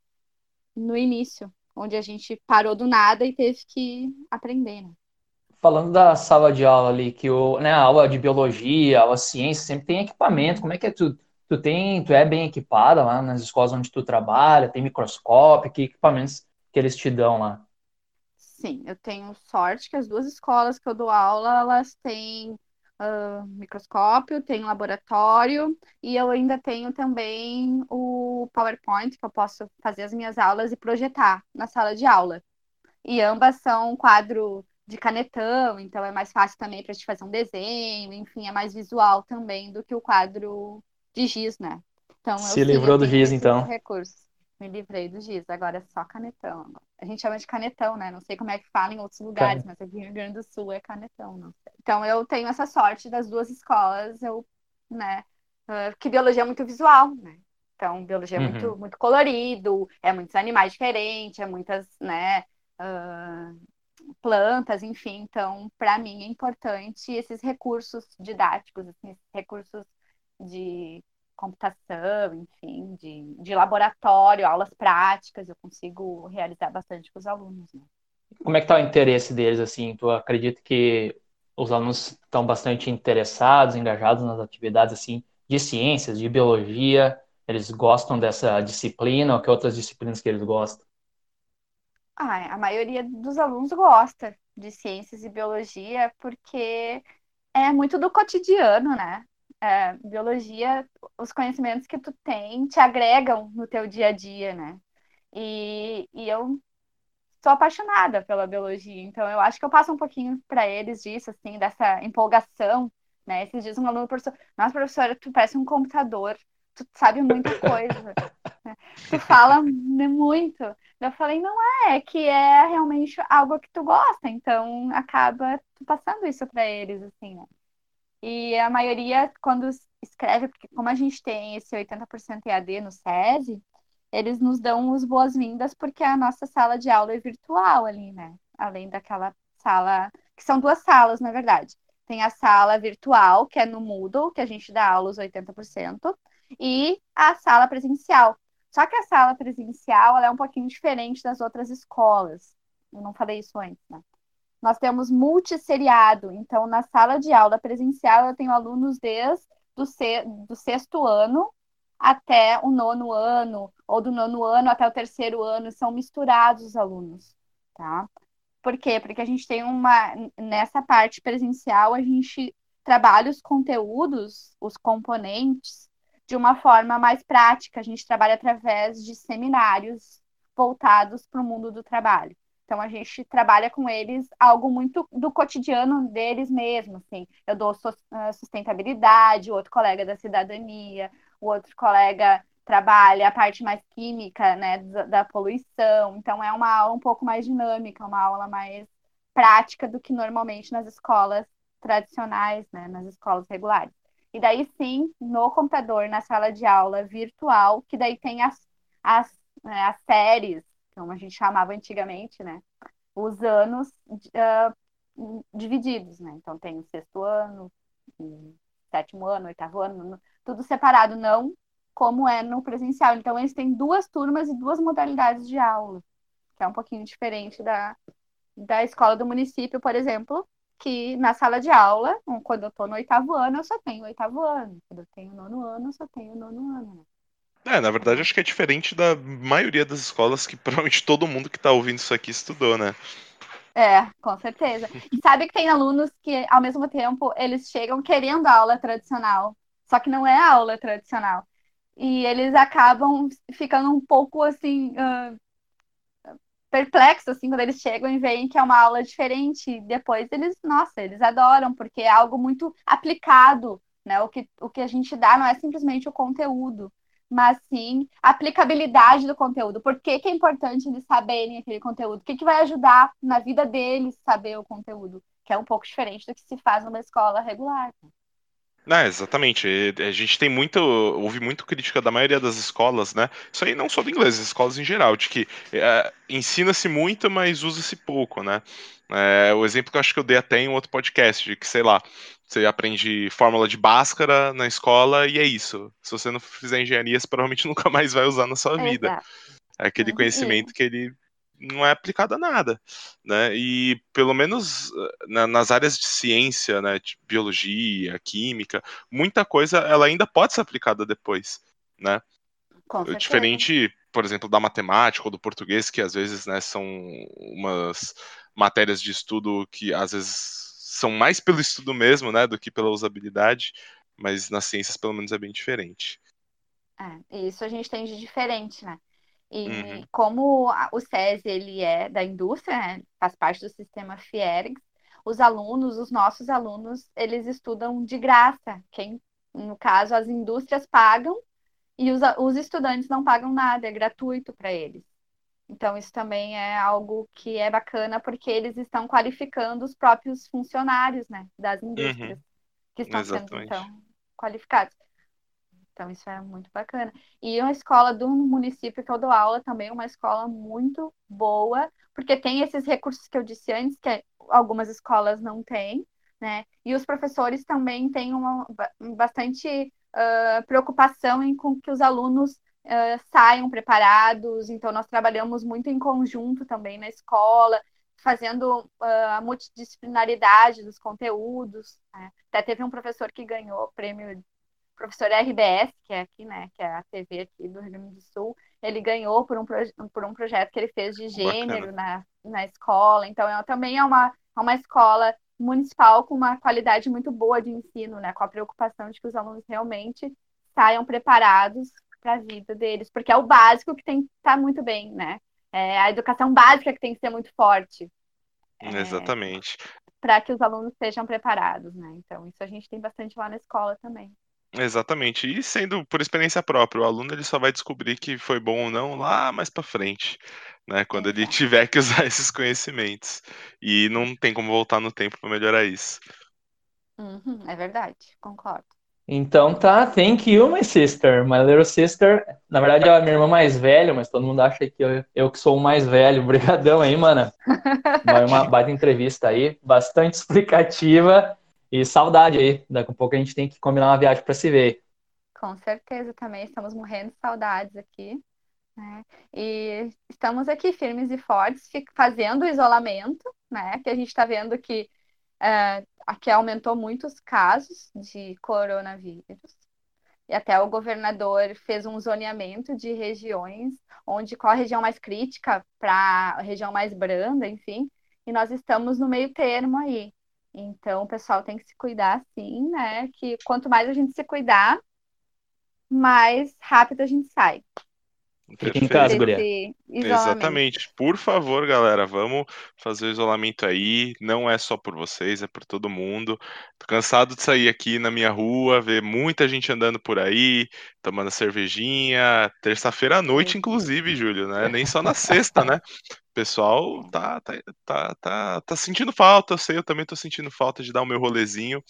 no início, onde a gente parou do nada e teve que aprender, né? Falando da sala de aula ali, que o, né, a aula de biologia, aula de ciência, sempre tem equipamento. Como é que é tu, tu tem, tu é bem equipada lá nas escolas onde tu trabalha, tem microscópio, que equipamentos que eles te dão lá? Sim, eu tenho sorte que as duas escolas que eu dou aula, elas têm uh, microscópio, tem laboratório e eu ainda tenho também o PowerPoint que eu posso fazer as minhas aulas e projetar na sala de aula. E ambas são quadro de canetão, então é mais fácil também para te fazer um desenho, enfim, é mais visual também do que o quadro de giz, né? Então, Se livrou do giz, então. Recurso. Me livrei do giz, agora é só canetão. A gente chama de canetão, né? Não sei como é que fala em outros lugares, mas aqui no Rio Grande do Sul é canetão, não sei. Então eu tenho essa sorte das duas escolas, eu, né? Uh, que biologia é muito visual, né? Então, biologia é muito, uhum. muito colorido, é muitos animais diferentes, é muitas, né? Uh, plantas, enfim. Então, para mim é importante esses recursos didáticos, assim, esses recursos de computação, enfim, de, de laboratório, aulas práticas, eu consigo realizar bastante com os alunos. Né? Como é que está o interesse deles, assim? Tu acredita que os alunos estão bastante interessados, engajados nas atividades, assim, de ciências, de biologia? Eles gostam dessa disciplina ou que outras disciplinas que eles gostam? Ah, a maioria dos alunos gosta de ciências e biologia porque é muito do cotidiano, né? É, biologia, os conhecimentos que tu tem te agregam no teu dia a dia, né? E, e eu sou apaixonada pela biologia, então eu acho que eu passo um pouquinho para eles disso, assim, dessa empolgação, né? Esses dias um aluno professor, nossa professora, tu parece um computador, tu sabe muita coisa, né? tu fala muito. Eu falei, não é, é que é realmente algo que tu gosta, então acaba passando isso para eles, assim, né? E a maioria, quando escreve, porque como a gente tem esse 80% EAD no SESI, eles nos dão as boas-vindas porque a nossa sala de aula é virtual ali, né? Além daquela sala, que são duas salas, na verdade. Tem a sala virtual, que é no Moodle, que a gente dá aula os 80%, e a sala presencial. Só que a sala presencial ela é um pouquinho diferente das outras escolas. Eu não falei isso antes, né? Nós temos multisseriado, então na sala de aula presencial eu tenho alunos desde do, se, do sexto ano até o nono ano, ou do nono ano até o terceiro ano, são misturados os alunos, tá? Por quê? Porque a gente tem uma, nessa parte presencial, a gente trabalha os conteúdos, os componentes, de uma forma mais prática. A gente trabalha através de seminários voltados para o mundo do trabalho. Então a gente trabalha com eles algo muito do cotidiano deles mesmo, assim. Eu dou ah, sustentabilidade, o outro colega da cidadania, o outro colega trabalha a parte mais química, né, da, da poluição. Então é uma aula um pouco mais dinâmica, uma aula mais prática do que normalmente nas escolas tradicionais, né, nas escolas regulares. E daí sim, no computador, na sala de aula virtual, que daí tem as, as, né, as séries, como a gente chamava antigamente, né? Os anos uh, divididos, né? Então tem o sexto ano, sétimo ano, oitavo ano, tudo separado, não como é no presencial. Então eles têm duas turmas e duas modalidades de aula, que é um pouquinho diferente da, da escola do município, por exemplo, que na sala de aula, quando eu estou no oitavo ano, eu só tenho o oitavo ano. Quando eu tenho o nono ano, eu só tenho o nono ano. É, na verdade, acho que é diferente da maioria das escolas que provavelmente todo mundo que está ouvindo isso aqui estudou, né? É, com certeza. E sabe que tem alunos que, ao mesmo tempo, eles chegam querendo a aula tradicional, só que não é a aula tradicional. E eles acabam ficando um pouco assim. Uh, perplexos, assim, quando eles chegam e veem que é uma aula diferente. Depois eles, nossa, eles adoram, porque é algo muito aplicado, né? O que, o que a gente dá não é simplesmente o conteúdo, mas sim a aplicabilidade do conteúdo. Por que, que é importante eles saberem aquele conteúdo? O que, que vai ajudar na vida deles saber o conteúdo? Que é um pouco diferente do que se faz numa escola regular. É, exatamente. A gente tem muito, ouve muito crítica da maioria das escolas, né? Isso aí não só do inglês, as escolas em geral, de que é, ensina-se muito, mas usa-se pouco, né? É, o exemplo que eu acho que eu dei até em outro podcast, de que, sei lá, você aprende fórmula de Bhaskara na escola e é isso. Se você não fizer engenharia, você provavelmente nunca mais vai usar na sua vida. Exato. É aquele Uhum. conhecimento que ele não é aplicado a nada, né? E pelo menos eh, na- nas áreas de ciência, né, de biologia, química, muita coisa ela ainda pode ser aplicada depois, né? Certeza. Diferente, por exemplo, da matemática ou do português, que às vezes, né, são umas matérias de estudo que às vezes são mais pelo estudo mesmo, né, do que pela usabilidade, mas nas ciências pelo menos é bem diferente. É, isso a gente tem de diferente, né? E Uhum. como a- o SESI ele é da indústria, né? Faz parte do sistema Fiergs, os alunos, os nossos alunos, eles estudam de graça. Quem, no caso, as indústrias pagam e os, os estudantes não pagam nada, é gratuito para eles. Então, isso também é algo que é bacana, porque eles estão qualificando os próprios funcionários, né, das indústrias, que estão sendo, Exatamente. então, qualificados. Então, isso é muito bacana. E uma escola do município que eu dou aula também é uma escola muito boa, porque tem esses recursos que eu disse antes, que algumas escolas não têm, né? E os professores também têm uma ba- bastante ah, preocupação em com que os alunos ah, saiam preparados. Então, nós trabalhamos muito em conjunto também na escola, fazendo ah, a multidisciplinaridade dos conteúdos. né? Até teve um professor que ganhou o prêmio professor RBS, que é aqui, né, que é a TV aqui do Rio Grande do Sul, ele ganhou por um, por um projeto que ele fez de gênero na, na escola. Então, é, também é uma, é uma escola municipal com uma qualidade muito boa de ensino, né, com a preocupação de que os alunos realmente saiam preparados para a vida deles, porque é o básico que tem que estar muito bem, né? É a educação básica que tem que ser muito forte É. Exatamente. para que os alunos sejam preparados, né? Então, isso a gente tem bastante lá na escola também. Exatamente. E sendo por experiência própria, o aluno ele só vai descobrir que foi bom ou não lá mais para frente, né? Quando ele tiver que usar esses conhecimentos. E não tem como voltar no tempo para melhorar isso. Uhum, é verdade, concordo. Então tá, thank you, my sister, my little sister. Na verdade, ela é minha irmã mais velha, mas todo mundo acha que eu, eu que sou o mais velho. Obrigadão aí, mana. Foi uma baita entrevista aí, bastante explicativa e saudade aí. Daqui a pouco a gente tem que combinar uma viagem para se ver. Com certeza também estamos morrendo de saudades aqui, né? E estamos aqui firmes e fortes, fazendo o isolamento, né? Que a gente está vendo que é, aqui aumentou muitos casos de coronavírus. E até o governador fez um zoneamento de regiões, onde qual a região mais crítica para a região mais branda, enfim. E nós estamos no meio termo aí. Então, o pessoal tem que se cuidar, sim, né? Que quanto mais a gente se cuidar, mais rápido a gente sai Fiquem em casa, guria. Exatamente. Por favor, galera, vamos fazer o isolamento aí. Não é só por vocês, é por todo mundo. Tô cansado de sair aqui na minha rua, ver muita gente andando por aí, tomando cervejinha. Terça-feira à noite, inclusive, Júlio, né? Nem só na sexta, né? O pessoal tá, tá, tá, tá, tá sentindo falta, eu sei, eu também tô sentindo falta de dar o meu rolezinho,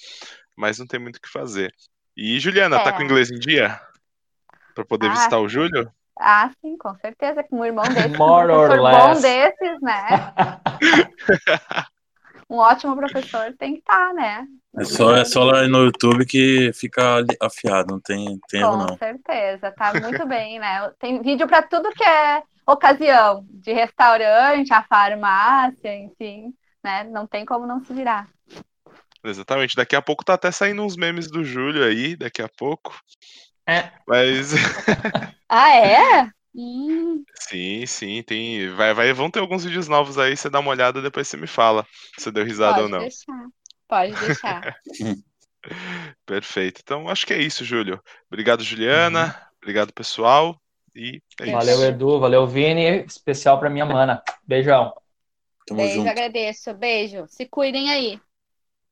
mas não tem muito o que fazer. E Juliana, tá É. com o inglês em dia? Pra poder Ah, visitar o Júlio? Ah, sim, com certeza. Com um irmão desse, com um More or professor bom desses, né? Um ótimo professor tem que estar, né? É só, é só lá no YouTube que fica afiado, não tem, tem erro Com não. certeza, tá muito bem, né? Tem vídeo para tudo que é ocasião, de restaurante, a farmácia, enfim, né? Não tem como não se virar. Exatamente. Daqui a pouco tá até saindo uns memes do Júlio aí, daqui a pouco. É. Mas Ah, é? Hum, sim, sim, tem. Vai, vai, vão ter alguns vídeos novos aí, você dá uma olhada, depois você me fala se deu risada ou pode não. deixar. Pode deixar. Perfeito. Então acho que é isso, Júlio. Obrigado, Juliana. Obrigado, pessoal. E é Valeu, isso. Edu. Valeu, Vini. Especial pra minha mana. Beijão. Tamo Beijo, junto. agradeço. Beijo. Se cuidem aí.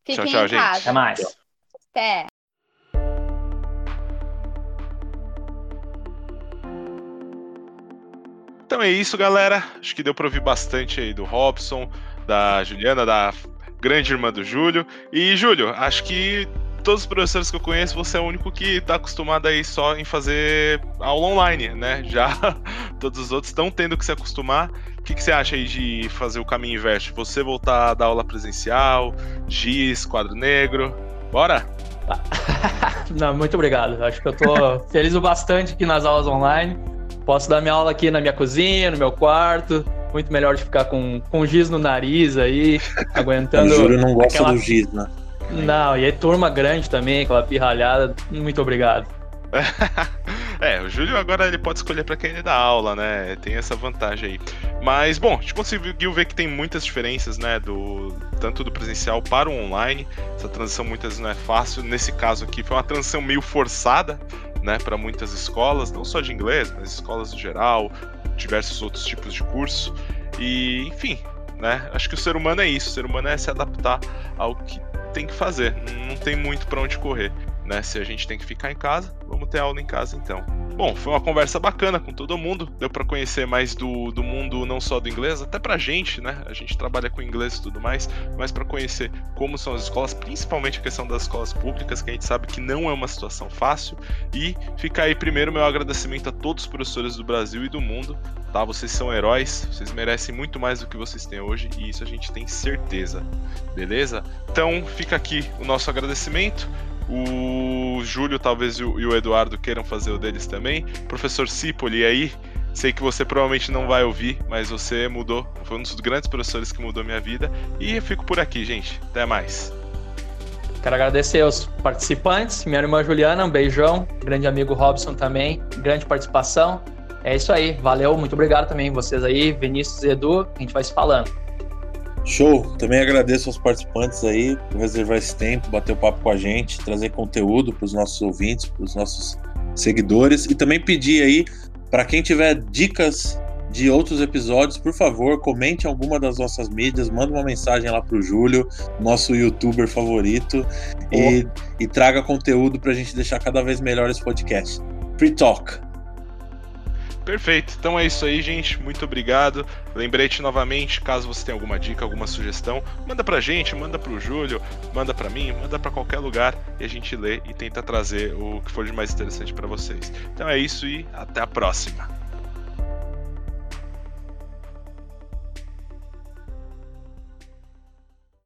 Fiquem tchau, em gente. casa. Até mais. Até. Então é isso, galera. Acho que deu pra ouvir bastante aí do Robson, da Juliana, da grande irmã do Júlio. E, Júlio, acho que todos os professores que eu conheço, você é o único que tá acostumado aí só em fazer aula online, né? Já todos os outros estão tendo que se acostumar. O que, que você acha aí de fazer o caminho inverso? Você voltar a dar aula presencial, giz, quadro negro? Bora? Não, muito obrigado. Acho que eu tô feliz o bastante aqui nas aulas online. Posso dar minha aula aqui na minha cozinha, no meu quarto. Muito melhor de ficar com, com giz no nariz aí, O aguentando. Júlio não gosta aquela- do giz, né? Não, e aí turma grande também, aquela pirralhada. Muito obrigado. é, o Júlio agora ele pode escolher para quem ele dá aula, né? Tem essa vantagem aí. Mas, bom, a gente conseguiu ver que tem muitas diferenças, né? Do, tanto do presencial para o online. Essa transição muitas não é fácil. Nesse caso aqui, foi uma transição meio forçada, né? Para muitas escolas, não só de inglês, mas escolas no geral, diversos outros tipos de curso. E, enfim, né? Acho que o ser humano é isso. O ser humano é se adaptar ao que tem que fazer. Não tem muito para onde correr né? Se a gente tem que ficar em casa, vamos ter aula em casa então. Bom, foi uma conversa bacana com todo mundo. Deu para conhecer mais do, do mundo, não só do inglês, até pra gente, né? A gente trabalha com inglês e tudo mais, mas para conhecer como são as escolas, principalmente a questão das escolas públicas, que a gente sabe que não é uma situação fácil. E fica aí primeiro meu agradecimento a todos os professores do Brasil e do mundo, tá? Vocês são heróis, vocês merecem muito mais do que vocês têm hoje e isso a gente tem certeza, beleza? Então fica aqui o nosso agradecimento. O Júlio, talvez, e o Eduardo queiram fazer o deles também. Professor Cipoli, aí, sei que você provavelmente não vai ouvir, mas você mudou. Foi um dos grandes professores que mudou minha vida. E eu fico por aqui, gente. Até mais. Quero agradecer aos participantes, minha irmã Juliana, um beijão, grande amigo Robson também, grande participação. É isso aí, valeu, muito obrigado também vocês aí, Vinícius e Edu, a gente vai se falando. Show! Também agradeço aos participantes aí por reservar esse tempo, bater o papo com a gente, trazer conteúdo para os nossos ouvintes, para os nossos seguidores e também pedir aí para quem tiver dicas de outros episódios, por favor, comente alguma das nossas mídias, manda uma mensagem lá pro Júlio, nosso youtuber favorito, e, e traga conteúdo para a gente deixar cada vez melhor esse podcast. Free Talk. Perfeito. Então é isso aí, gente. Muito obrigado. Lembrete novamente, caso você tenha alguma dica, alguma sugestão, manda pra gente, manda pro Júlio, manda pra mim, manda pra qualquer lugar e a gente lê e tenta trazer o que for de mais interessante para vocês. Então é isso e até a próxima.